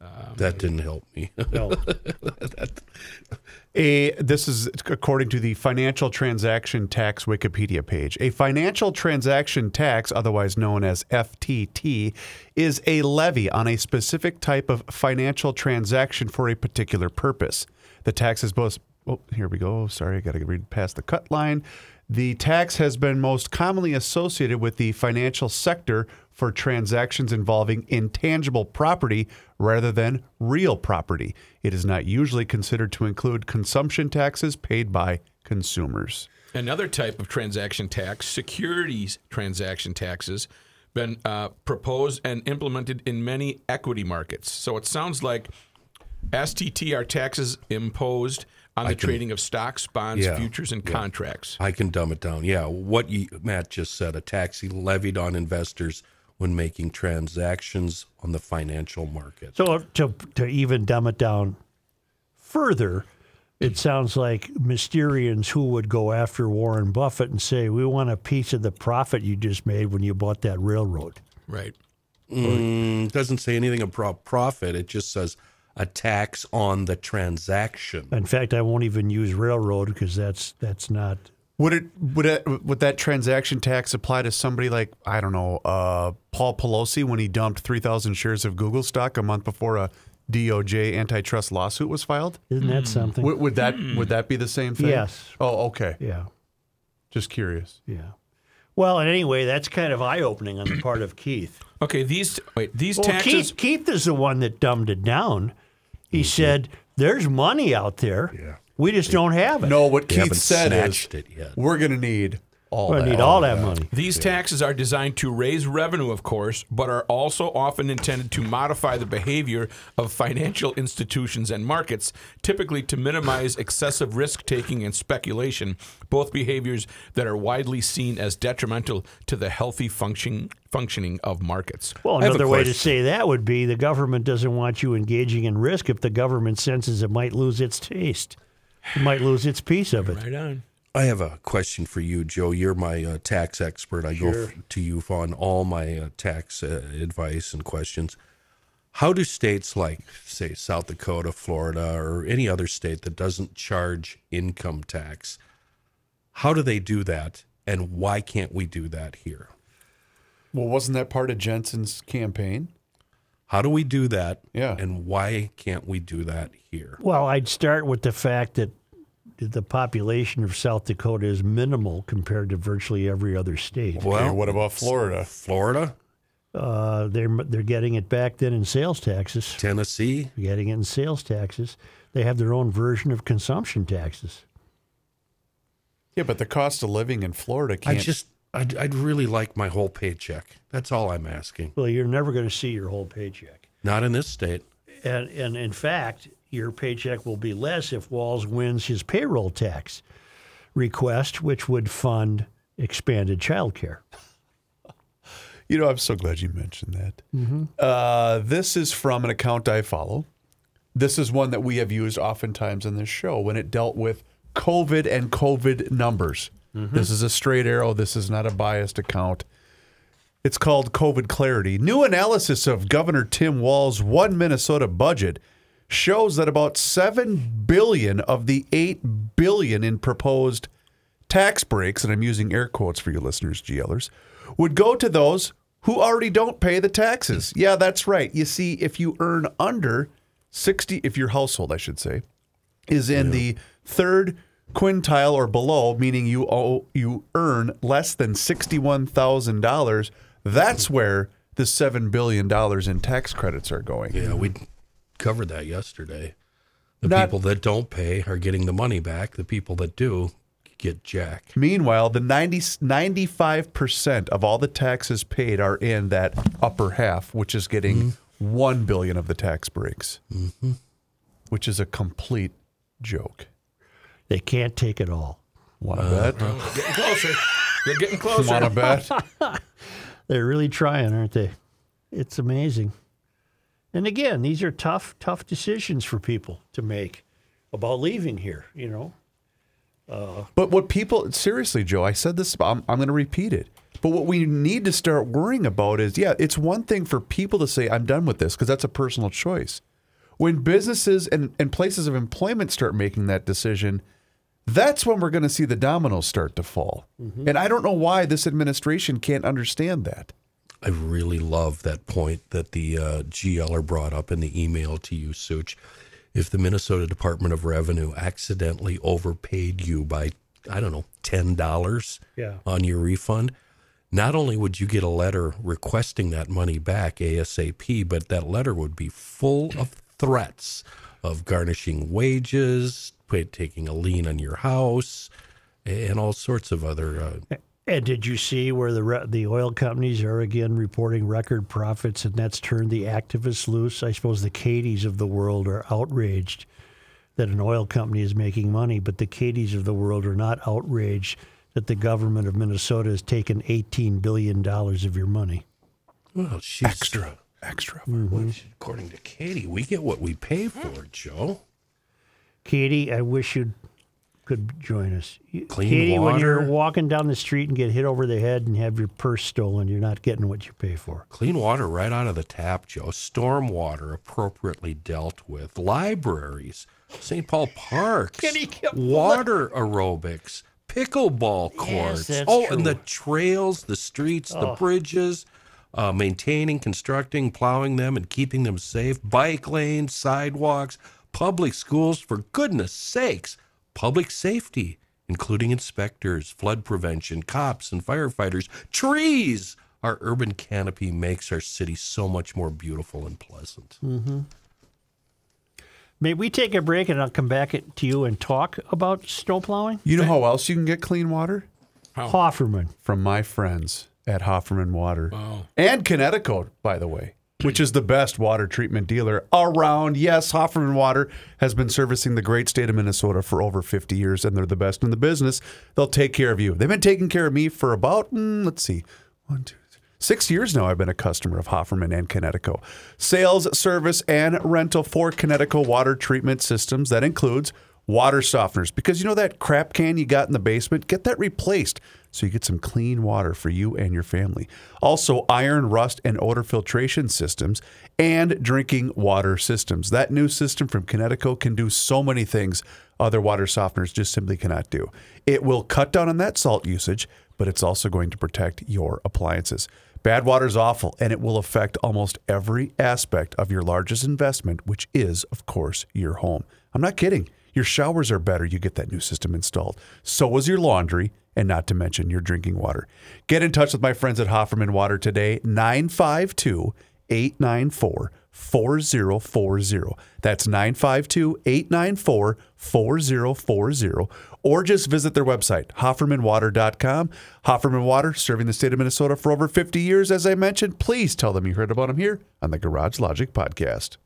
Um, that didn't help me. No. [laughs] A this is according to the Financial Transaction Tax Wikipedia page. A financial transaction tax, otherwise known as FTT, is a levy on a specific type of financial transaction for a particular purpose. The tax is both Oh, here we go. Sorry, I got to read past the cut line. The tax has been most commonly associated with the financial sector for transactions involving intangible property rather than real property. It is not usually considered to include consumption taxes paid by consumers. Another type of transaction tax, securities transaction taxes, been uh, proposed and implemented in many equity markets. So it sounds like STT are taxes imposed on the can- trading of stocks, bonds, Yeah, futures, and contracts. I can dumb it down. Yeah, what you, Matt just said a tax levied on investors when making transactions on the financial market. So to to even dumb it down further, it sounds like Mysterians who would go after Warren Buffett and say, "We want a piece of the profit you just made when you bought that railroad." Right. Mm, it doesn't say anything about profit. It just says a tax on the transaction. In fact, I won't even use railroad because that's that's not. Would it would it, would that transaction tax apply to somebody like I don't know uh, Paul Pelosi when he dumped three thousand shares of Google stock a month before a DOJ antitrust lawsuit was filed? Isn't that something? Would, would that would that be the same thing? Yes. Oh, okay. yeah, Just curious. yeah. Well, and anyway, that's kind of eye opening on the [clears throat] part of Keith. Okay. These wait. These Well, taxes. Keith, Keith is the one that dumbed it down. He said, "There's money out there. Yeah. We just don't have it. No, what They Keith haven't said is snatched it yet. we're going to need all we that. need all that money." These taxes are designed to raise revenue, of course, but are also often intended to modify the behavior of financial institutions and markets, typically to minimize excessive risk taking and speculation, both behaviors that are widely seen as detrimental to the healthy function, functioning of markets. Well, I have a another way to question. say that would be the government doesn't want you engaging in risk if the government senses it might lose its taste. It might lose its piece of it. Right on. I have a question for you, Joe. You're my uh, tax expert. I go f- to you on all my uh, tax uh, advice and questions. How do states like, say, South Dakota, Florida, or any other state that doesn't charge income tax, how do they do that, and why can't we do that here? Well, wasn't that part of Jensen's campaign? How do we do that? Yeah. And why can't we do that here? Well, I'd start with the fact that the population of South Dakota is minimal compared to virtually every other state. Okay, what about Florida? Florida? Uh, they're they're getting it back then in sales taxes. Tennessee. They're getting it in sales taxes. They have their own version of consumption taxes. Yeah, but the cost of living in Florida I can't. just, I'd, I'd really like my whole paycheck. That's all I'm asking. Well, you're never going to see your whole paycheck. Not in this state. And, and in fact, your paycheck will be less if Walz wins his payroll tax request, which would fund expanded child care. You know, I'm so glad you mentioned that. Uh, this is from an account I follow. This is one that we have used oftentimes in this show when it dealt with COVID and COVID numbers. Mm-hmm. This is a straight arrow. This is not a biased account. It's called COVID Clarity. New analysis of Governor Tim Walz' one Minnesota budget shows that about 7 billion of the 8 billion in proposed tax breaks, and I'm using air quotes for you listeners, GLers, would go to those who already don't pay the taxes. Yeah, that's right. You see, if you earn under 60, if your household, I should say, is in the third quintile or below, meaning you owe, you earn less than $61,000, that's where the $7 billion in tax credits are going. Yeah, we covered that yesterday. The Not- people that don't pay are getting the money back. The people that do get jacked. Meanwhile, the 90, 95% of all the taxes paid are in that upper half, which is getting mm-hmm. 1 billion of the tax breaks, mm-hmm. which is a complete joke. They can't take it all. Want to uh, bet? Getting closer. They're getting [laughs] closer. Want to bet? [laughs] They're really trying, aren't they? It's amazing. And again, these are tough, tough decisions for people to make about leaving here, you know. Uh, but what people, seriously, Joe, I said this, I'm, I'm going to repeat it. But what we need to start worrying about is yeah, it's one thing for people to say, I'm done with this, because that's a personal choice. When businesses and, and places of employment start making that decision, that's when we're going to see the dominoes start to fall. And I don't know why this administration can't understand that. I really love that point that the uh, GLer brought up in the email to you, Such. If the Minnesota Department of Revenue accidentally overpaid you by, I don't know, $10 Yeah. on your refund, not only would you get a letter requesting that money back ASAP, but that letter would be full of threats of garnishing wages, pa- taking a lien on your house, and all sorts of other. Uh, And did you see where the re- the oil companies are again reporting record profits, and that's turned the activists loose? I suppose the Cadies of the world are outraged that an oil company is making money, but the Cadies of the world are not outraged that the government of Minnesota has taken eighteen billion dollars of your money. well, she's Extra, extra. According to Katie, we get what we pay for, Joe. Katie, I wish you could join us. Clean Katie, when you're walking down the street and get hit over the head and have your purse stolen, you're not getting what you pay for. Clean water right out of the tap, Joe. Storm water appropriately dealt with. Libraries, St. Paul Parks, [laughs] water aerobics, pickleball courts. that's oh, true. and the trails, the streets, the bridges, uh, maintaining, constructing, plowing them, and keeping them safe. Bike lanes, sidewalks, public schools. For goodness sakes, public safety. Including inspectors, flood prevention, cops, and firefighters, trees. Our urban canopy makes our city so much more beautiful and pleasant. Mm-hmm. May we take a break and I'll come back to you and talk about snow plowing? You know how else you can get clean water? Haferman. From my friends at Haferman Water. Wow. And Kinetico, by the way, which is the best water treatment dealer around. Yes, Haferman Water has been servicing the great state of Minnesota for over 50 years, and they're the best in the business. They'll take care of you. They've been taking care of me for about, mm, let's see, one, two, six years now. I've been a customer of Haferman and Kinetico. Sales, service, and rental for Kinetico water treatment systems. That includes water softeners because you know that crap can you got in the basement get that replaced so you get some clean water for you and your family also iron rust and odor filtration systems and drinking water systems that new system from Kinetico can do so many things other water softeners just simply cannot do it will cut down on that salt usage but it's also going to protect your appliances Bad water is awful, and it will affect almost every aspect of your largest investment, which is, of course, your home. I'm not kidding. Your showers are better. You get that new system installed. So is your laundry and not to mention your drinking water. Get in touch with my friends at Haferman Water today, 952 894 4040. That's 952 894 4040. Or just visit their website, HafermanWater.com. Haferman Water, serving the state of Minnesota for over 50 years, as I mentioned. Please tell them you heard about them here on the Garage Logic Podcast.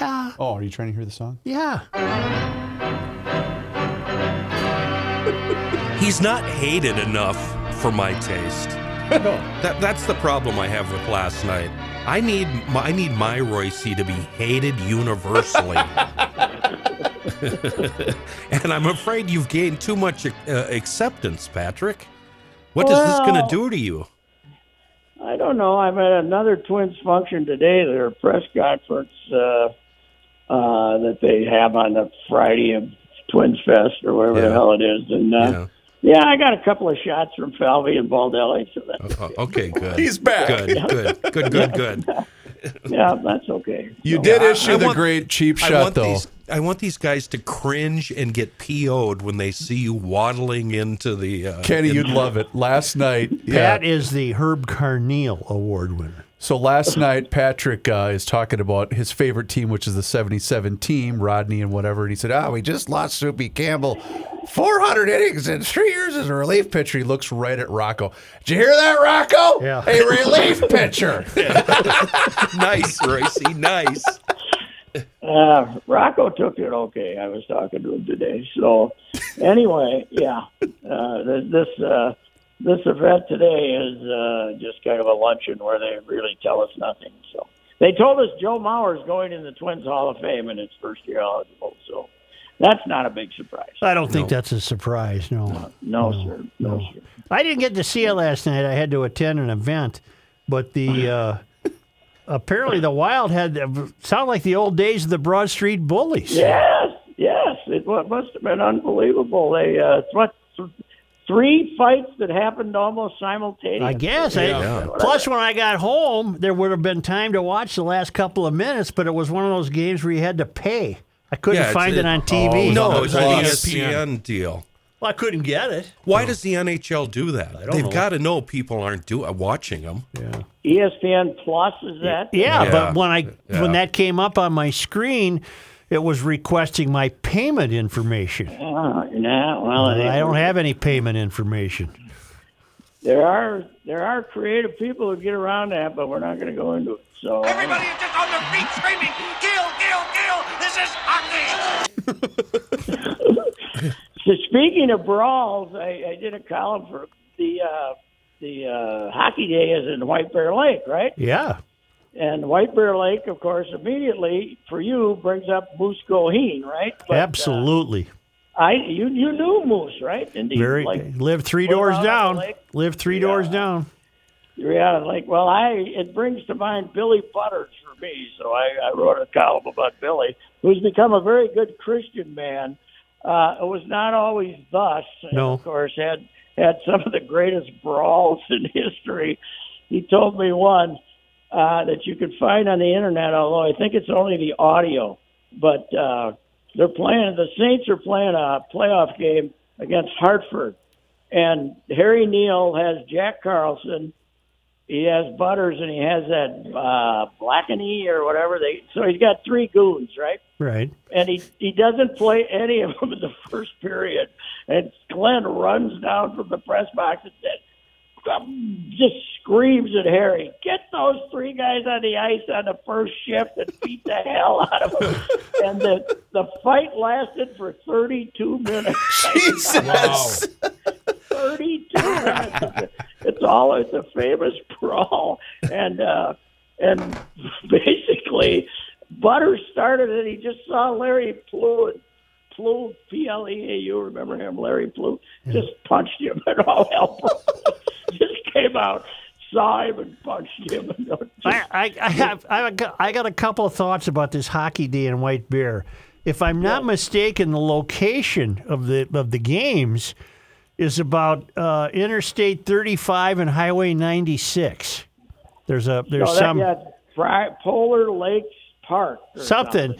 Yeah. Oh, are you trying to hear the song? Yeah. He's not hated enough for my taste. [laughs] That that's the problem I have with last night. I need my, I need my Royce to be hated universally. [laughs] [laughs] and I'm afraid you've gained too much uh, acceptance, Patrick. What is this going to do to you? I don't know. I'm at another Twins function today. Their press conference uh, uh, that they have on the Friday of Twins Fest or whatever Yeah. the hell it is, and uh, Yeah. yeah. I got a couple of shots from Falvey and Baldelli, so that, Uh, okay, [laughs] good. He's back. Good, good, good, good, good. [laughs] yeah, that's okay. You So- did I- issue I the want- great cheap I shot, want though. these. I want these guys to cringe and get PO'd when they see you waddling into the. Uh, Kenny, in- you'd love it. Last night, yeah. Pat is the Herb Carneal Award winner. So last night, Patrick uh, is talking about his favorite team, which is the 77 team, Rodney and whatever. And he said, Oh, we just lost Soupy Campbell 400 innings in three years as a relief pitcher. He looks right at Rocco. Did you hear that, Rocco? Yeah. A relief pitcher. [laughs] nice, Royce. Nice. Uh, Rocco took it okay. I was talking to him today. So, anyway, yeah, uh, this uh, this event today is uh, just kind of a luncheon where they really tell us nothing. So they told us Joe Mauer is going in the Twins Hall of Fame and it's first year eligible. So that's not a big surprise. I don't think that's a surprise. No. No, sir. No, sir. I didn't get to see it last night. I had to attend an event, but the [laughs] uh, apparently the Wild had sound like the old days of the Broad Street Bullies. Yes, yes. It wa- must have been unbelievable. They uh, th- three fights that happened almost simultaneously. I guess. I, Plus, when I got home, there would have been time to watch the last couple of minutes, but it was one of those games where you had to pay. I couldn't Yeah, find it it- on TV. No, on it's the an ESPN deal. Well, I couldn't get it. Why does the NHL do that? They've know. got to know people aren't do, uh, watching them. Yeah. ESPN Plus is that? Yeah, Yeah. but when I Yeah. when that came up on my screen, it was requesting my payment information. Uh, yeah, well, it I don't have any payment information. There are there are creative people who get around that, but we're not going to go into it. So Everybody is just on their feet screaming, kill, kill, kill. This is hockey. [laughs] So speaking of brawls, I, I did a column for the uh, the uh, hockey day is in White Bear Lake, right? Yeah. And White Bear Lake, of course, immediately for you brings up Moose Goheen, right? But, uh, Absolutely. I you you knew Moose, right? Indeed. Very like live three doors out on the down. Live three doors down. Yeah, like well, I it brings to mind Billy Butters for me, so I, I wrote a column about Billy, who's become a very good Christian man. Uh, it was not always thus. and No. of course, had had some of the greatest brawls in history. He told me one uh, that you could find on the internet, although I think it's only the audio. But uh, they're playing. The Saints are playing a playoff game against Hartford, and Harry Neale has Jack Carlson he has Butters and he has that uh Blackeny or whatever they so he's got three goons, right? Right. And he he doesn't play any of them in the [laughs] first period. And Glenn runs down from the press box and um, just screams at Harry, get those three guys on the ice on the first shift and beat the hell out of them. [laughs] and the the fight lasted for 32 minutes. [laughs] Jesus. 32 minutes. [laughs] It's all it's a famous brawl, and uh, and basically Butter started it. He just saw Larry Pleau Pleau P L E A U. Remember him, Larry Pleau? Just punched him, and all hell broke. [laughs] just came out, saw him, and punched him. [laughs] I, I, I have I got, I got a couple of thoughts about this hockey day in White Bear. If I'm not mistaken, the location of the of the games is about uh, Interstate 35 and Highway 96. There's a there's no, that, some yeah, Fri- Polar Lakes Park. or something.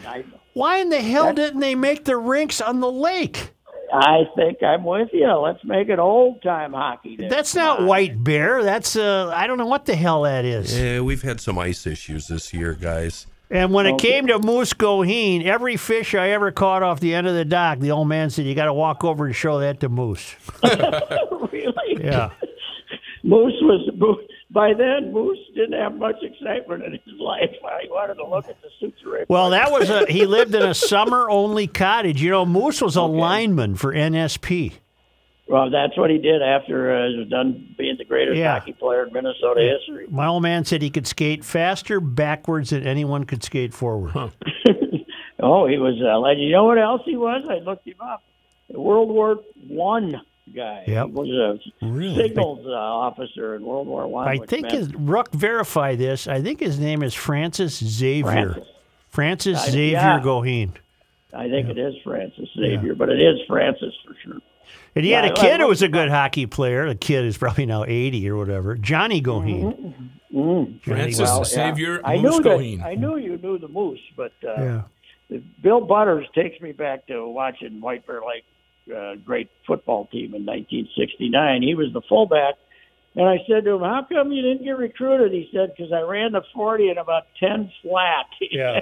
Why in the hell didn't they make the rinks on the lake? I think I'm with you. Let's make it old time hockey. There. That's not White Bear. That's uh, I don't know what the hell that is. Yeah, we've had some ice issues this year, guys. And when it Okay. came to Moose Goheen, every fish I ever caught off the end of the dock, the old man said, "You got to walk over and show that to Moose." [laughs] [laughs] really. Yeah. Moose was Moose, by then. Moose didn't have much excitement in his life. [laughs] He wanted to look at the suture. Well, that was a he [laughs] lived in a summer only cottage. You know, Moose was a lineman for NSP. Well, that's what he did after uh, he was done being the greatest Yeah. hockey player in Minnesota history. My old man said he could skate faster backwards than anyone could skate forward. [laughs] Oh, he was a legend. You know what else he was? I looked him up. World War One guy. Yep. He was a Really? signals uh, officer in World War One. I which think meant- his Rook verify this. I think his name is Francis Xavier. Francis. Francis I- Xavier yeah. Goheen. I think it is Francis Xavier, but it is Francis for sure. And he Yeah, had a kid who was a good hockey player. The kid is probably now 80 or whatever. Johnny Goheen. Mm. Francis Well, yeah. Xavier I Moose knew that- Goheen. I knew you knew the Moose, but uh, Yeah. Bill Butters takes me back to watching White Bear Lake, uh, great football team in 1969. He was the fullback, and I said to him, "How come you didn't get recruited?" He said, "Because I ran the 40 in about 10 flat." [laughs] Yeah.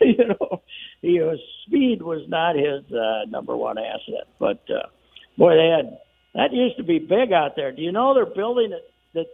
you know, he was speed was not his uh, number one asset, but uh, boy, they had that used to be big out there. Do you know they're building it? That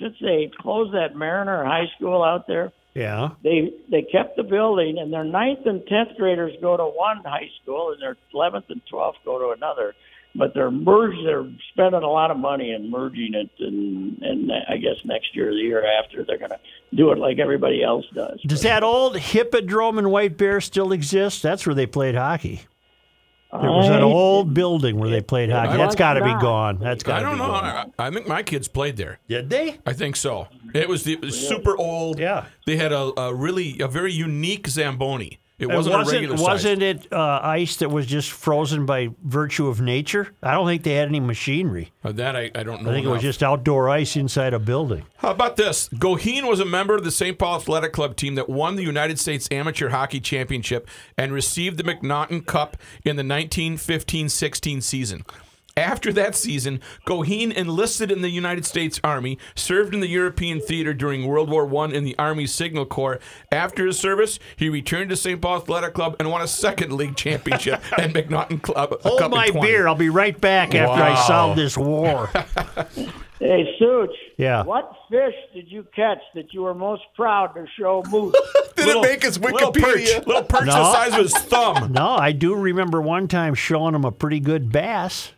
since they closed that Mariner High School out there Yeah. they they kept the building, and their ninth and tenth graders go to one high school, and their eleventh and twelfth go to another. But they're merged. They're spending a lot of money in merging it, and and I guess next year, or the year after, they're going to do it like everybody else does. Does that old Hippodrome in White Bear still exist? That's where they played hockey. There was an old building where they played hockey. That's got to be gone. That's got I to don't be know. gone. I, I think my kids played there. Did they? I think so. It was, the, it was super old. Yeah. They had a, a really a very unique zamboni. It wasn't, wasn't, regular wasn't it uh, ice that was just frozen by virtue of nature? I don't think they had any machinery. Uh, that I, I don't know. I think it was just outdoor ice inside a building. How about this? Goheen was a member of the St. Paul Athletic Club team that won the United States Amateur Hockey Championship and received the McNaughton Cup in the 1915-16 season. After that season, Goheen enlisted in the United States Army, served in the European theater during World War I in the Army Signal Corps. After his service, he returned to St. Paul Athletic Club and won a second league championship [laughs] and McNaughton Club. Hold Cup my beer. I'll be right back after I solve this war. [laughs] Hey, Such. Yeah. What fish did you catch that you were most proud to show Moose? [laughs] Did it make his Little perch, little perch No. the size of his thumb. no, I do remember one time showing him a pretty good bass.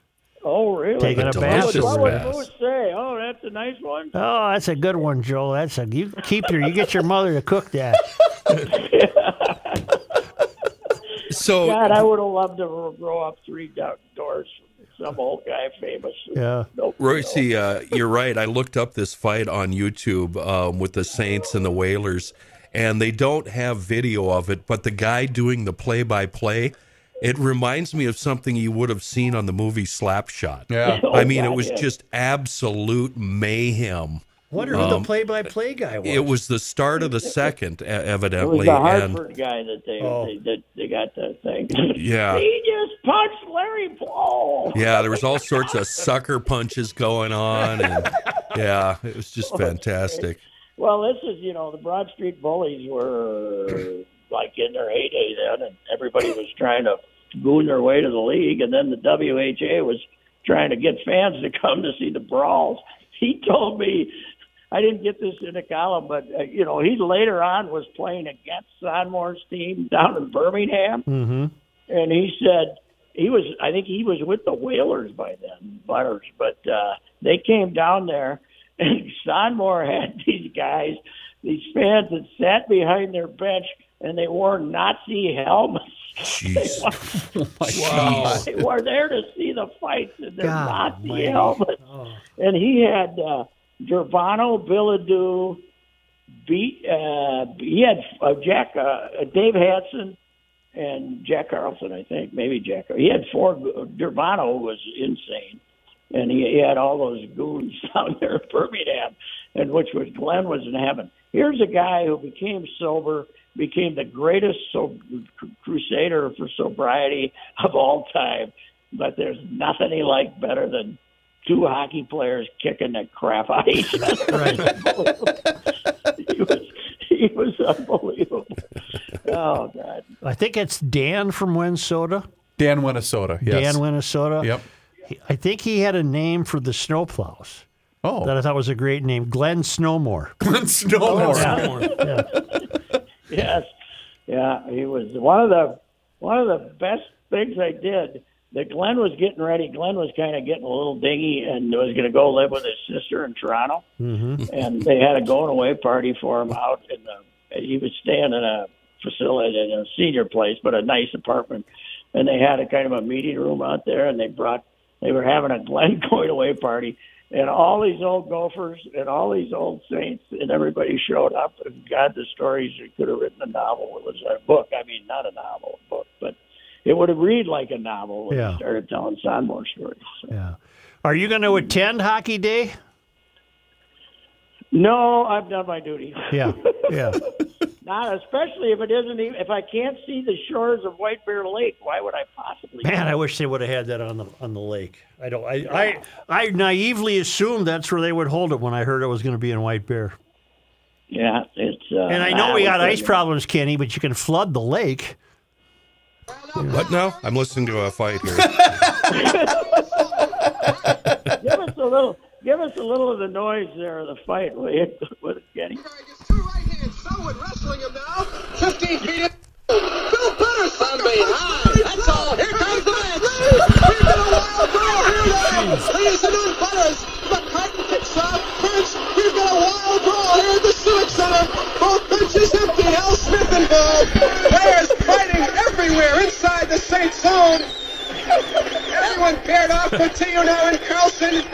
Oh, really? Taking a what bass would, what would. Moose say? Oh, that's a nice one. Oh, that's a good one, Joel. That's a you keep your you get your mother to cook that. [laughs] So God, I would have loved to grow up three do- doors some old guy famous. Yeah. Nope. Royce, uh, you're right. I looked up this fight on YouTube um, with the Saints and the Whalers, and they don't have video of it. But the guy doing the play-by-play, it reminds me of something you would have seen on the movie Slapshot. Yeah. [laughs] I oh, mean, it was yeah. just absolute mayhem. Wonder who the um, play-by-play guy was. It was the start of the second, e- It was evidently, the and Hartford guy that they Oh. they, that they got the thing. Yeah. [laughs] he just punched Larry Paul. yeah, there was all sorts of sucker punches going on, and [laughs] yeah, it was just fantastic. Well, this is you know the Broad Street Bullies were like in their heyday then, and everybody was trying to goon their way to the league, and then the WHA was trying to get fans to come to see the brawls. He told me. I didn't get this in a column, but uh, you know he later on was playing against Sonmor's team down in Birmingham, Mm-hmm. and he said he was I think he was with the Whalers by then, Butters, but uh they came down there and [laughs] Sonmore had these guys, these fans that sat behind their bench and they wore Nazi helmets. [laughs] Jeez. [laughs] Wow. They were there to see the fights in their God Nazi almighty. helmets. Oh. And he had uh Gervano Bilodeau beat uh he had uh, Jack uh, Dave Hanson and Jack Carlson, I think, maybe Jack. He had four. Gervano was insane, and he, he had all those goons [laughs] down there in Birmingham, and which was Glenn was in heaven. Here's a guy who became sober, became the greatest so, crusader for sobriety of all time. But there's nothing he liked better than two hockey players kicking the crap out of each other. [laughs] [laughs] he was he was unbelievable. Oh God. I think it's Dan from Minnesota. Dan Minnesota. Yes. Dan Minnesota. Yep. I think he had a name for the snowplows Oh, that I thought was a great name, Glenn Snowmore. Glenn oh, Snowmore. [laughs] Yes, yeah, he was one of the one of the best things I did. That Glenn was getting ready. Glenn was kind of getting a little dingy and was going to go live with his sister in Toronto. Mm-hmm. [laughs] And they had a going away party for him out in the. He was staying in a facility, in a senior place, but a nice apartment. And they had a kind of a meeting room out there, and they brought. They were having a Glenn [laughs] going away party, and all these old Gophers and all these old Saints and everybody showed up. And God, the stories you could have written a novel. It was a book. I mean, not a novel, a book, but it would have read like a novel when Yeah. he started telling Sonmor stories. So. Yeah. Are you going to attend Hockey Day? No, I've done my duty. Yeah. Yeah. [laughs] Not especially if it isn't even if I can't see the shores of White Bear Lake. Why would I possibly? Man, I wish they would have had that on the on the lake. I don't. I I, I naively assumed that's where they would hold it when I heard it was going to be in White Bear. Yeah, it's. Uh, And I know we got ice problems, Kenny, but you can flood the lake. What now? I'm listening to a fight here. [laughs] Give us a little. Give us a little of the noise there of the fight, will you, [laughs] with Kenny? Two right hands, Selwood wrestling him now. 15 feet in. Phil Pettis from behind. That's all. Here comes the match. We've got a wild brawl here now. Ladies and gentlemen, Pettis. McCartan kicks off. Prince. We've got a wild brawl here at the Civic Center. Both benches empty. Al Smith involved. Players fighting everywhere inside the Saint zone. Everyone paired off. Coutinho now and Carlson.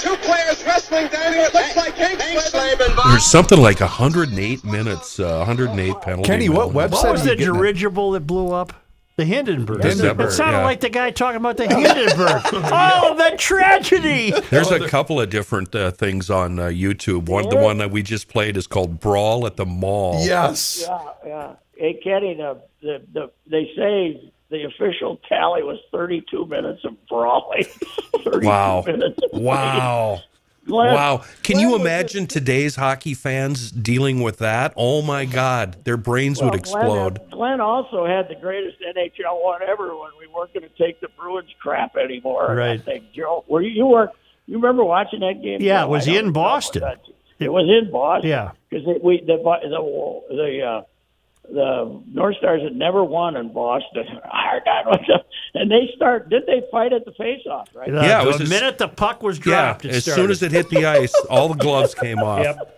Two players wrestling down here. It looks like Hank Slavin. There's something like 108 minutes, uh, 108 penalty. Kenny, what minutes. website What was are the getting that? dirigible that blew up? The Hindenburg. Hindenburg, It sounded yeah. like the guy talking about the Hindenburg. [laughs] oh, the tragedy! There's a couple of different uh, things on uh, YouTube. One, the one that we just played is called "Brawl at the Mall." Yes. Yeah, yeah. Hey, Kenny, the, the, the, they say the official tally was 32 minutes of brawling. [laughs] 32 Wow. Minutes of Wow. Glenn- Wow. Can Glenn you was imagine today's hockey fans dealing with that? Oh my God. Their brains Well, would explode. Glenn, Glenn also had the greatest NHL one ever when we weren't going to take the Bruins crap anymore. Right. I think Joe, were you, you were you remember watching that game? Yeah, Joe? it was I don't in Boston. It was in Boston. Yeah. because we the the the uh, the North Stars had never won in Boston. [laughs] [laughs] and they start did they fight at the face-off right? The, Yeah, it the was just- minute the puck was dropped, it As started. soon as it hit the ice, all the gloves came off. Yep.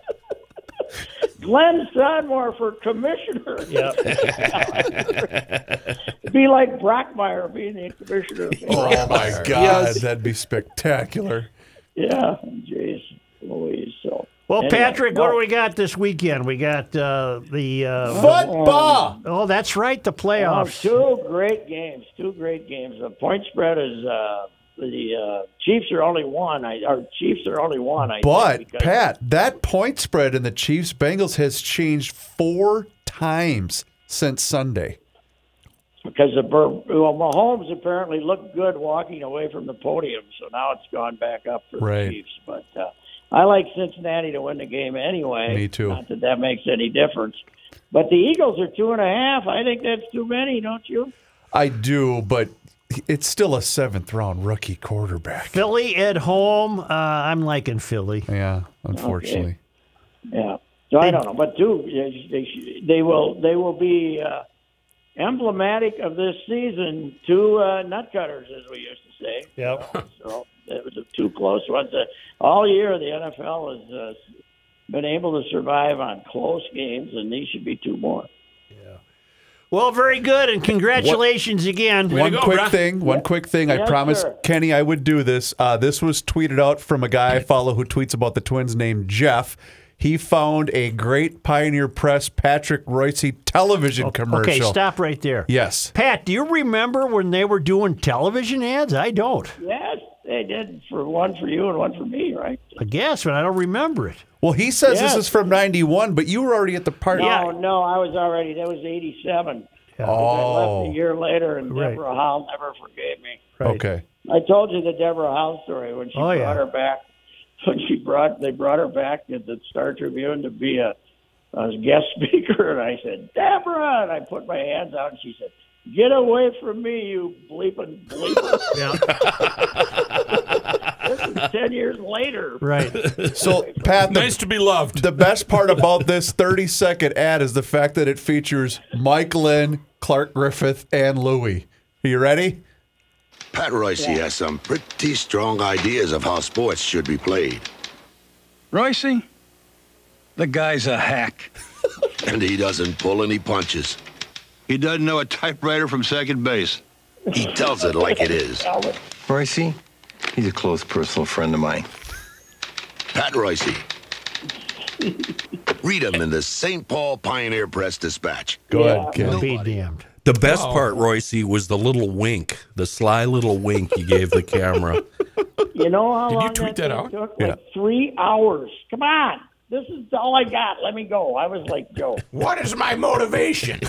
Glenn Sonmor for commissioner. [laughs] Yep. Be like Brockmeyer being the commissioner. of Oh my God, that'd be spectacular. Yeah, jeez, Louise. So Well, Anyway, Patrick, what do we got this weekend? We got uh, the uh, Football. Oh, that's right, the Oh, playoffs. two great games. Two great games. The point spread is uh, the uh, Chiefs are only one. I or Chiefs are only one. I But think, Pat, that point spread in the Chiefs Bengals has changed four times since Sunday. because the Bur- well, Mahomes apparently looked good walking away from the podium, so now it's gone back up for Right. the Chiefs. But uh, I like Cincinnati to win the game anyway. Me too. Not that that makes any difference. But the Eagles are two and a half. I think that's too many, don't you? I do, but it's still a seventh round rookie quarterback. Philly at home. Uh, I'm liking Philly. Yeah, unfortunately. Yeah. So I don't know, but two, they they, they will they will be uh, emblematic of this season. Two uh, nut cutters, as we used to say. Yep. So it was two close ones. Uh, all year, the NFL has uh, been able to survive on close games, and these should be two more. Yeah. Well, very good, and congratulations again. One go, quick brah. thing. One quick thing. I Yes, promised sir. Kenny I would do this. Uh, this was tweeted out from a guy I follow who tweets about the Twins named Jeff. He found a great Pioneer Press Patrick Reusse television commercial. Okay, stop right there. Yes. Pat, do you remember when they were doing television ads? I don't. Yes, they did for one for you and one for me, right? I guess, but I don't remember it. Well, he says Yes. this is from '91, but you were already at the party. No, no, I was already. That was '87. I Oh, left a oh. year later, and Right. Deborah Howell never forgave me. Right. okay. I told you the Deborah Howell story when she Oh, brought yeah. her back. [laughs] When she brought, they brought her back at the Star Tribune to be a, a guest [laughs] speaker, and I said, Deborah, and I put my hands out, and she said, "Get away from me, you bleeping bleeper!" [laughs] this is ten years later. Right. So, Pat, the, Nice to be loved. the best part about this 30 second ad is the fact that it features Mike Lynn, Clark Griffith, and Louie. Are you ready? Pat Reusse has some pretty strong ideas of how sports should be played. Reusse, the guy's a hack. And he doesn't pull any punches. He doesn't know a typewriter from second base. He tells it like it is. Reusse, he's a close personal friend of mine. Pat Reusse. Read him in the St. Paul Pioneer Press Dispatch. Go Yeah. ahead, Ken. Be damned. The best part, Reusse, was the little wink, the sly little wink you gave the camera. [laughs] You know how Did you tweet that, that out? took? Like three hours. Come on. This is all I got. Let me go. I was like, Joe. What is my motivation? [laughs]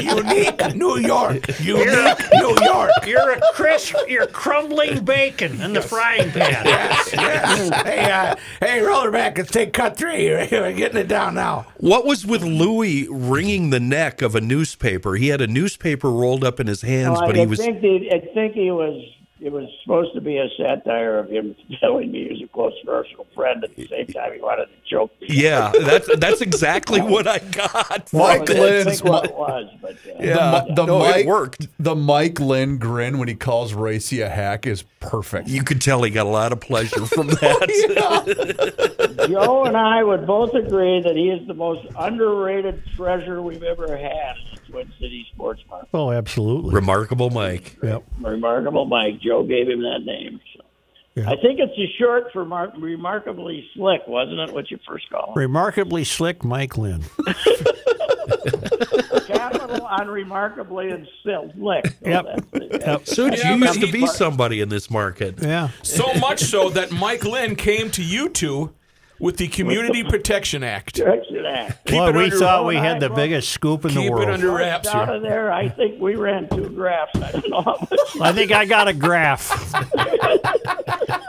Unique New York. Unique New York. You're a crisp, you're crumbling bacon in the frying pan. Yes, yes. Hey, uh, hey, rollerback, let's take cut three. [laughs] We're getting it down now. What was with Louis wringing the neck of a newspaper? He had a newspaper rolled up in his hands, Well, but I he was think he, I think he was. It was supposed to be a satire of him [laughs] telling me he was a close personal friend. At the same time, he wanted to joke. me. yeah. That's that's exactly [laughs] what I got. from Mike I it. Lynn's think what it was, but uh, Yeah, The, the no, Mike, it worked. The Mike Lynn grin when he calls Reusse a hack is perfect. You could tell he got a lot of pleasure from that. [laughs] Joe and I would both agree that he is the most underrated treasure we've ever had in the Twin City sports market. Oh, absolutely. Remarkable, Mike. Yep. Remarkable Mike. Joe gave him that name. So. Yeah. I think it's a short for mar- remarkably slick, wasn't it? What you first called? him? Remarkably slick Mike Lynn. [laughs] Capital on remarkably and slick. So Yep. that's. Yep. Suits, Yeah, you but used to he- be somebody in this market. Yeah. So much so that Mike Lynn came to you two with the Community [laughs] Protection Act. Protection Act. Keep Well, it we under- thought we had the biggest scoop in the Keep it world. under wraps Out here. of there, I think we ran two drafts. I don't know how much I think I got a graph. [laughs]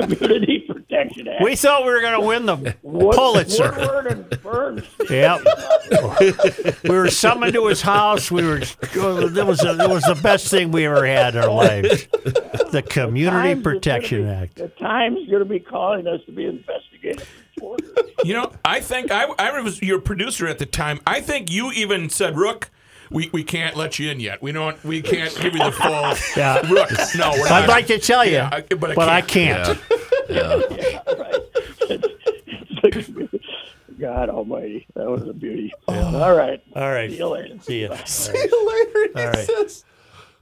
Community [laughs] Protection Act. We thought we were going to win the Wood- Pulitzer. Woodward and Burns. Yep. we were summoned to his house. We were. It was. A, it was the best thing we ever had in our lives. The Community Times is Protection be- Act. The Times going to be calling us to be investigated. You know, I think I, I was your producer at the time. I think you even said, Rook, we, we can't let you in yet. We don't. We can't give you the full. [laughs] Yeah. Rook, no, we're I'd not. like to tell you, Yeah, I- but I but I can't. can't. right. [laughs] God Almighty, that was a beauty. All right. All right. See you later. See you. See you later. he All right. says.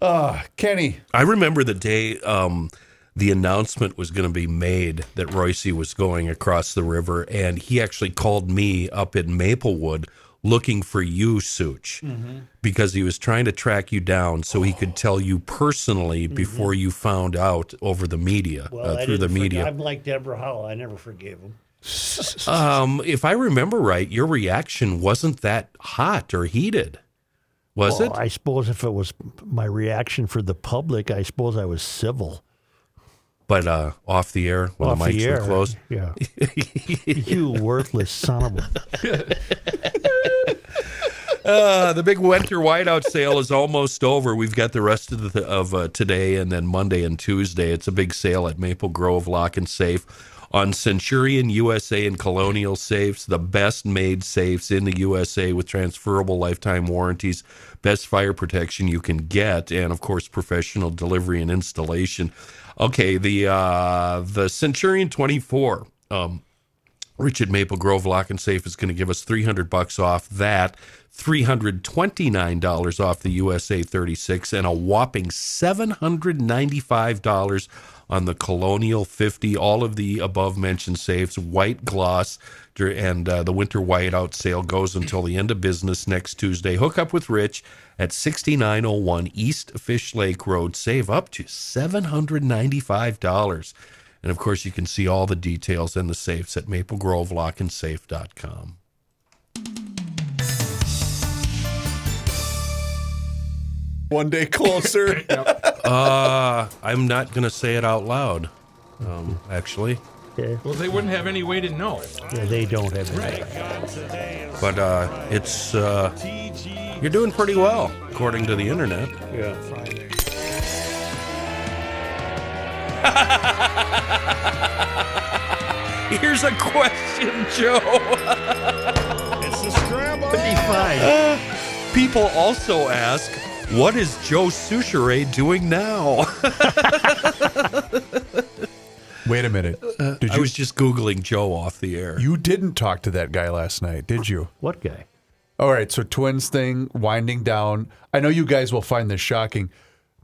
Uh, Kenny, I remember the day um, the announcement was going to be made that Reusse was going across the river, and he actually called me up in Maplewood looking for you, Such, Mm-hmm. because he was trying to track you down so he could tell you personally before you found out over the media, Mm-hmm. Well, uh, through the media. I'm like Deborah Howell. I never forgave him. [laughs] Um, if I remember right, your reaction wasn't that hot or heated, was Well, it? I suppose if it was my reaction for the public, I suppose I was civil. But uh, off the air when Off the mics the air, were closed. Yeah. [laughs] you worthless son of a. [laughs] Uh, the big winter whiteout sale is almost over. We've got the rest of the, of uh, today and then Monday and Tuesday. It's a big sale at Maple Grove Lock and Safe on Centurion USA and Colonial Safes, the best made safes in the USA with transferable lifetime warranties, best fire protection you can get, and of course professional delivery and installation. Okay, the uh, the Centurion 24. Um, Rich at Maple Grove Lock and Safe is going to give us 300 bucks off that, $329 off the USA 36, and a whopping $795 on the Colonial 50. All of the above mentioned safes, white gloss, and uh, the winter whiteout sale goes until the end of business next Tuesday. Hook up with Rich at 6901 East Fish Lake Road. Save up to $795. And of course, you can see all the details in the safes at maplegrovelockandsafe.com. One day closer. [laughs] Uh, I'm not going to say it out loud, um, actually. Okay. Well, they wouldn't have any way to know. Yeah, they don't have it. Right. But uh, it's uh, you're doing pretty well according to the internet. Yeah. [laughs] Here's a question, Joe. It's the scramble. People also ask, what is Joe Soucheray doing now? [laughs] Wait a minute. Uh, did I you? was just googling Joe off the air. you didn't talk to that guy last night, did you? What guy? All right. So twins thing winding down. I know you guys will find this shocking.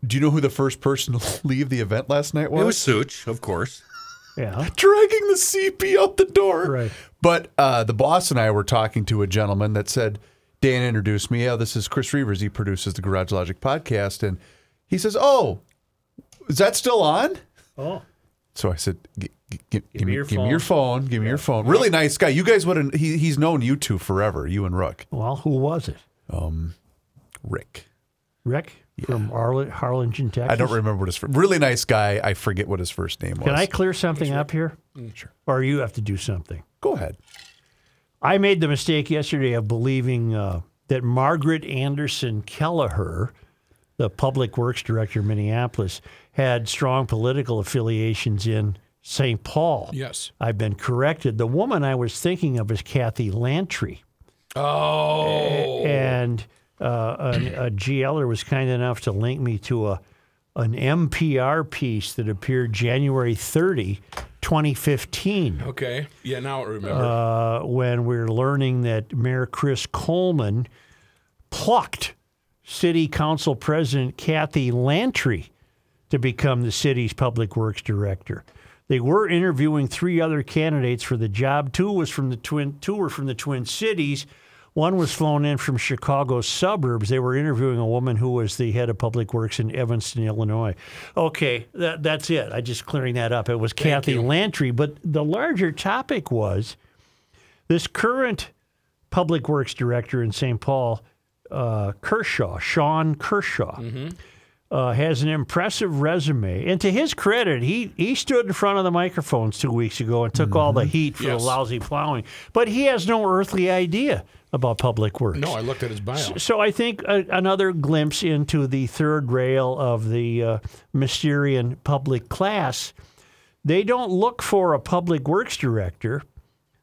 Do you know who the first person to [laughs] leave the event last night was? It was Such, of course. Yeah. [laughs] dragging the CP out the door. Right. But uh, the boss and I were talking to a gentleman that said, Dan introduced me. Yeah, this is Chris Reavers. He produces the Garage Logic podcast. And he says, Oh, is that still on? Oh. So I said, "G- g- g- give, me me, your give me your phone. Give me your phone. Really nice guy. You guys would have, he, he's known you two forever, you and Rook. Well, who was it? Um, Rick. Rick from Arlen, Harlingen, Texas. I don't remember what his fir- really nice guy. I forget what his first name was. Can I clear something up here? Sure. Or you have to do something? Go ahead. I made the mistake yesterday of believing uh, that Margaret Anderson Kelleher, the public works director in Minneapolis, had strong political affiliations in St. Paul. Yes. I've been corrected. The woman I was thinking of is Kathy Lantry. Oh. And uh, an, a GLer was kind enough to link me to a an NPR piece that appeared January 30, 2015 Okay. Yeah, now I remember. uh, when we're learning that Mayor Chris Coleman plucked City Council President Kathy Lantry to become the city's public works director. They were interviewing three other candidates for the job. Two was from the twin. Two were from the Twin Cities. One was flown in from Chicago's suburbs. They were interviewing a woman who was the head of public works in Evanston, Illinois. Okay, that, that's it. I just clearing that up. It was Kathy Lantry, but the larger topic was this current public works director in St. Paul, uh, Kershaw, Sean Kershaw, uh, has an impressive resume. And to his credit, he, he stood in front of the microphones two weeks ago and took all the heat for Yes. the lousy plowing. But he has no earthly idea about public works. no, I looked at his bio. So I think a, another glimpse into the third rail of the uh, Mysterian public class. They don't look for a public works director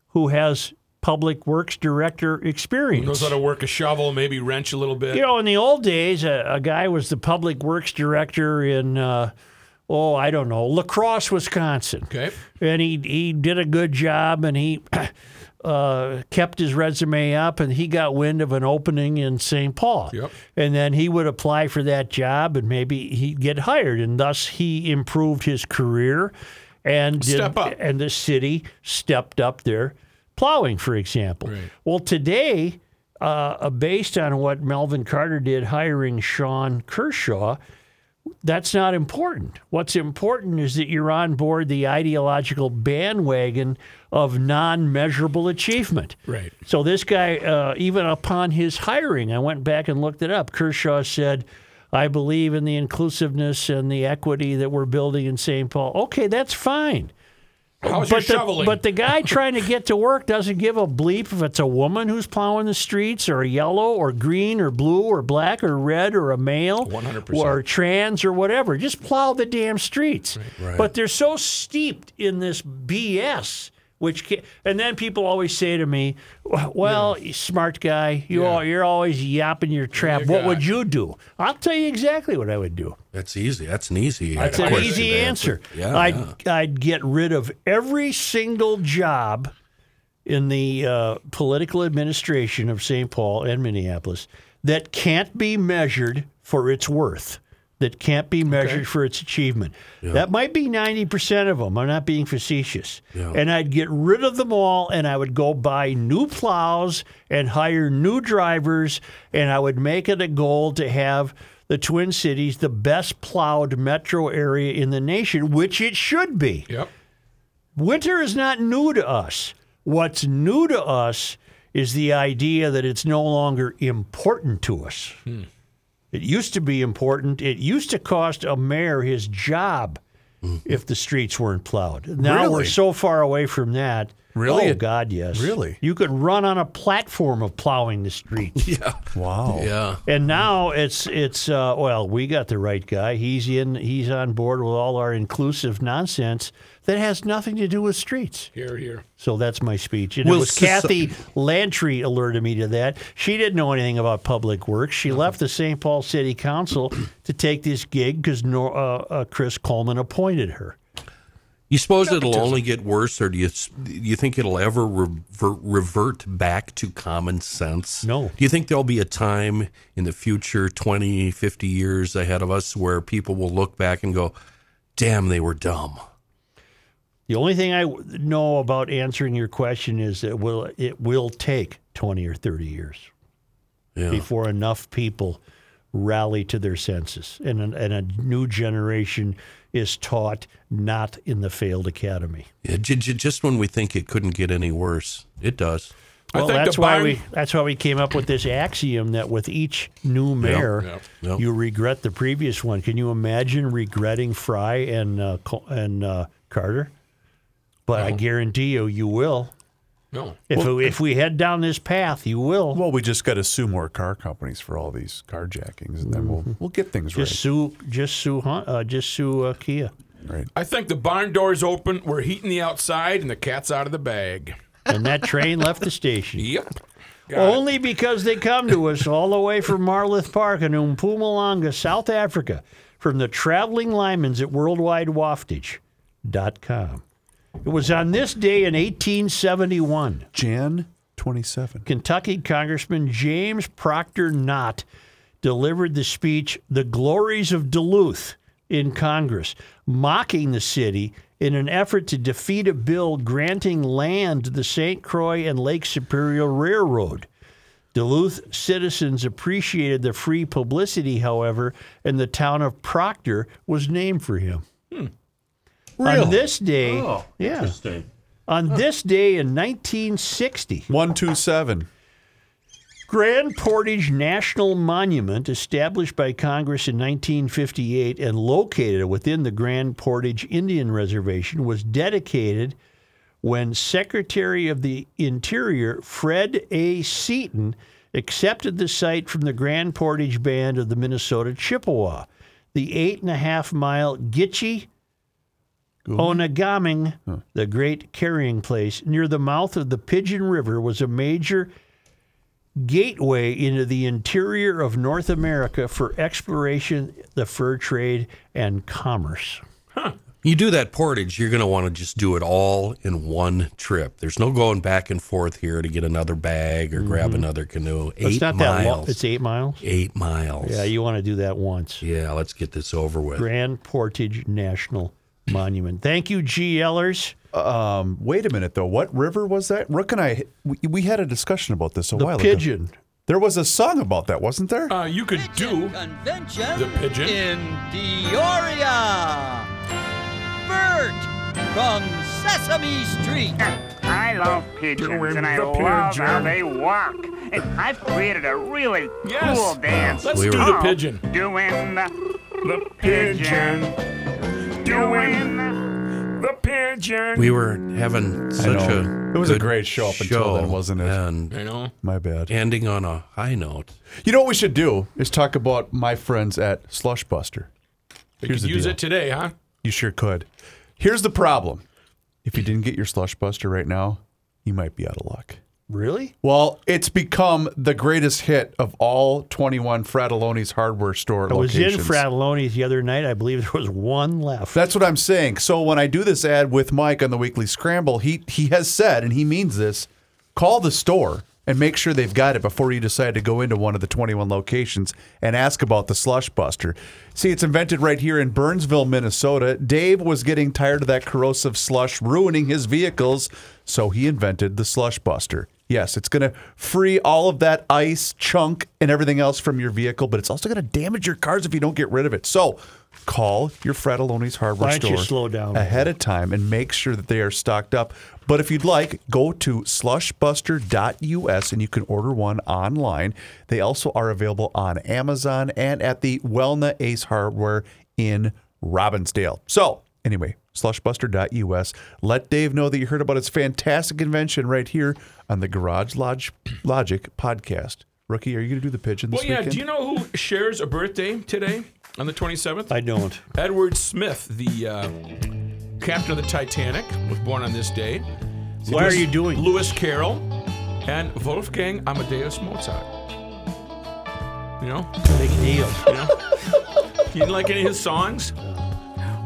who has public works director experience. Knows how to work a shovel, maybe wrench a little bit. You know, in the old days, a, a guy was the public works director in, uh, oh, I don't know, La Crosse, Wisconsin. Okay. And he, he did a good job and he [clears throat] uh, kept his resume up and he got wind of an opening in St. Paul. Yep. And then he would apply for that job and maybe he'd get hired. And thus he improved his career and did- Step up. and the city stepped up their plowing, for example. Right. Well, today, uh, based on what Melvin Carter did hiring Sean Kershaw, that's not important. What's important is that you're on board the ideological bandwagon of non measurable achievement. Right. So this guy, uh, even upon his hiring, I went back and looked it up. Kershaw said, I believe in the inclusiveness and the equity that we're building in St. Paul. Okay, that's fine. How's but your the. But the guy trying to get to work doesn't give a bleep if it's a woman who's plowing the streets, or yellow, or green, or blue, or black, or red, or a male, 100%. or trans, or whatever. Just plow the damn streets. right. But they're so steeped in this BS. Which and then people always say to me, "Well, you smart guy, you Yeah. all, you're always yapping your trap. what would you do?" I'll tell you exactly what I would do. That's easy. That's an easy. That's an easy answer. Yeah, I'd yeah. I'd get rid of every single job in the uh, political administration of St. Paul and Minneapolis that can't be measured for its worth, that can't be measured for its achievement. That might be 90% of them. I'm not being facetious. Yeah. And I'd get rid of them all and I would go buy new plows and hire new drivers and I would make it a goal to have the Twin Cities the best plowed metro area in the nation, which it should be. Yep. Winter is not new to us. What's new to us is the idea that it's no longer important to us. Hmm. It used to be important. It used to cost a mayor his job mm-hmm. if the streets weren't plowed. Now we're so far away from that. Really? Oh, God, yes. Really? You could run on a platform of plowing the streets. [laughs] Yeah. Wow. Yeah. And now it's it's uh, well, we got the right guy. He's in. He's on board with all our inclusive nonsense that has nothing to do with streets. Here, here. So that's my speech. And Will it was Kathy Lantry alerted me to that. She didn't know anything about public works. She left the St. Paul City Council to take this gig because uh, uh, Chris Coleman appointed her. You suppose it'll only get worse, or do you do you think it'll ever revert, revert back to common sense? No. Do you think there'll be a time in the future, 20, 50 years ahead of us, where people will look back and go, damn, they were dumb? The only thing I know about answering your question is that will it will take twenty or thirty years Yeah. before enough people rally to their senses and a, and a new generation is taught not in the failed academy. Yeah, j- j- just when we think it couldn't get any worse, it does. I Well, think that's why barn- we that's why we came up with this axiom that with each new mayor, Yep, yep. you regret the previous one. Can you imagine regretting Frey and uh, and uh, Carter? But I guarantee you, you will. No. If if we head down this path, you will. Well, we just got to sue more car companies for all these carjackings, and then we'll we'll get things right. just sue, just sue, Hun- uh, just sue uh, Kia, right. Right. I think the barn door's open. We're heating the outside, and the cat's out of the bag. and that train left the station. [laughs] Yep. Got it. Only because they come to us all the way from Marloth Park in Mpumalanga, South Africa, from the traveling Lymans at worldwidewaftage.com. It was on this day in 1871. Jan twenty seven. Kentucky Congressman James Proctor Knott delivered the speech, The Glories of Duluth, in Congress, mocking the city in an effort to defeat a bill granting land to the St. Croix and Lake Superior Railroad. Duluth citizens appreciated the free publicity, however, and the town of Proctor was named for him. Hmm. On this day, oh, yeah, on this day in 1960, One two seven. Grand Portage National Monument, established by Congress in 1958 and located within the Grand Portage Indian Reservation, was dedicated when Secretary of the Interior Fred A. Seaton accepted the site from the Grand Portage Band of the Minnesota Chippewa. The eight and a half mile Gitche Onagaming, the great carrying place near the mouth of the Pigeon River, was a major gateway into the interior of North America for exploration, the fur trade, and commerce. You do that portage, you're going to want to just do it all in one trip. There's no going back and forth here to get another bag or grab mm-hmm. another canoe. Eight it's not that long. miles. It's eight miles. Eight miles. Yeah, you want to do that once. Yeah, let's get this over with. Grand Portage National Monument. Thank you, GLers. Um, wait a minute though. What river was that? Rook and I we, we had a discussion about this a The while pigeon. ago. There was a song about that, wasn't there? Uh, you could do Convention the pigeon. in Peoria. Bert from Sesame Street. I love pigeons Doing and I the love how pigeon. they walk. And I've created a really Yes. cool dance. Let's We do the pigeon. Doing the, The pigeon. Doing The pigeon. We were having such a It was a good great show up until then, wasn't it? And I know. My bad. ending on a high note. You know what we should do is talk about my friends at Slushbuster. You Here's could the use deal. it today, huh? You sure could. Here's the problem. If you didn't get your Slushbuster right now, you might be out of luck. Really? Well, it's become the greatest hit of all 21 Fratallone's hardware store I was in. Fratallone's the other night. I believe there was one left. That's what I'm saying. So when I do this ad with Mike on the Weekly Scramble, he he has said, and he means this, call the store and make sure they've got it before you decide to go into one of the 21 locations and ask about the Slush Buster. See, it's invented right here in Burnsville, Minnesota. Dave was getting tired of that corrosive slush ruining his vehicles, so he invented the Slush Buster. Yes, it's going to free all of that ice, chunk, and everything else from your vehicle, but it's also going to damage your cars if you don't get rid of it. So call your Fratallone's hardware Why don't store you slow down ahead of time and make sure that they are stocked up. But if you'd like, go to slushbuster.us and you can order one online. They also are available on Amazon and at the Welna Ace Hardware in Robbinsdale. So, anyway, slushbuster.us. Let Dave know that you heard about his fantastic invention right here on the Garage Lodge [clears throat] Logic podcast. Rookie, are you going to do the pigeon this Well, yeah. weekend? Do you know who shares a birthday today on the 27th? I don't. Edward Smith, the uh, captain of the Titanic, was born on this day. Why are you doing Lewis Carroll and Wolfgang Amadeus Mozart. You know, Big deal. you know. you didn't like any of his songs?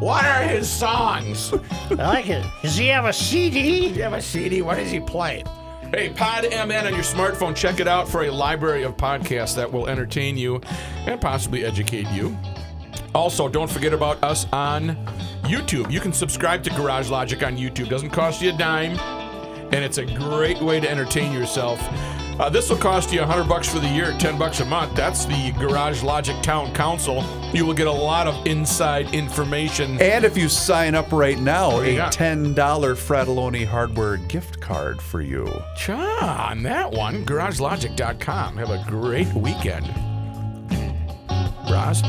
What are his songs? I like it. Does he have a CD? Do you have a CD? What does he play? Hey, Pod MN on your smartphone. Check it out for a library of podcasts that will entertain you and possibly educate you. Also, don't forget about us on YouTube. You can subscribe to Garage Logic on YouTube. Doesn't cost you a dime, and it's a great way to entertain yourself. Uh, this will cost you 100 bucks for the year, 10 bucks a month. That's the Garage Logic Town Council. You will get a lot of inside information. And if you sign up right now, a got? $10 Fratallone hardware gift card for you. Cha, on that one, garagelogic.com. Have a great weekend. Roz?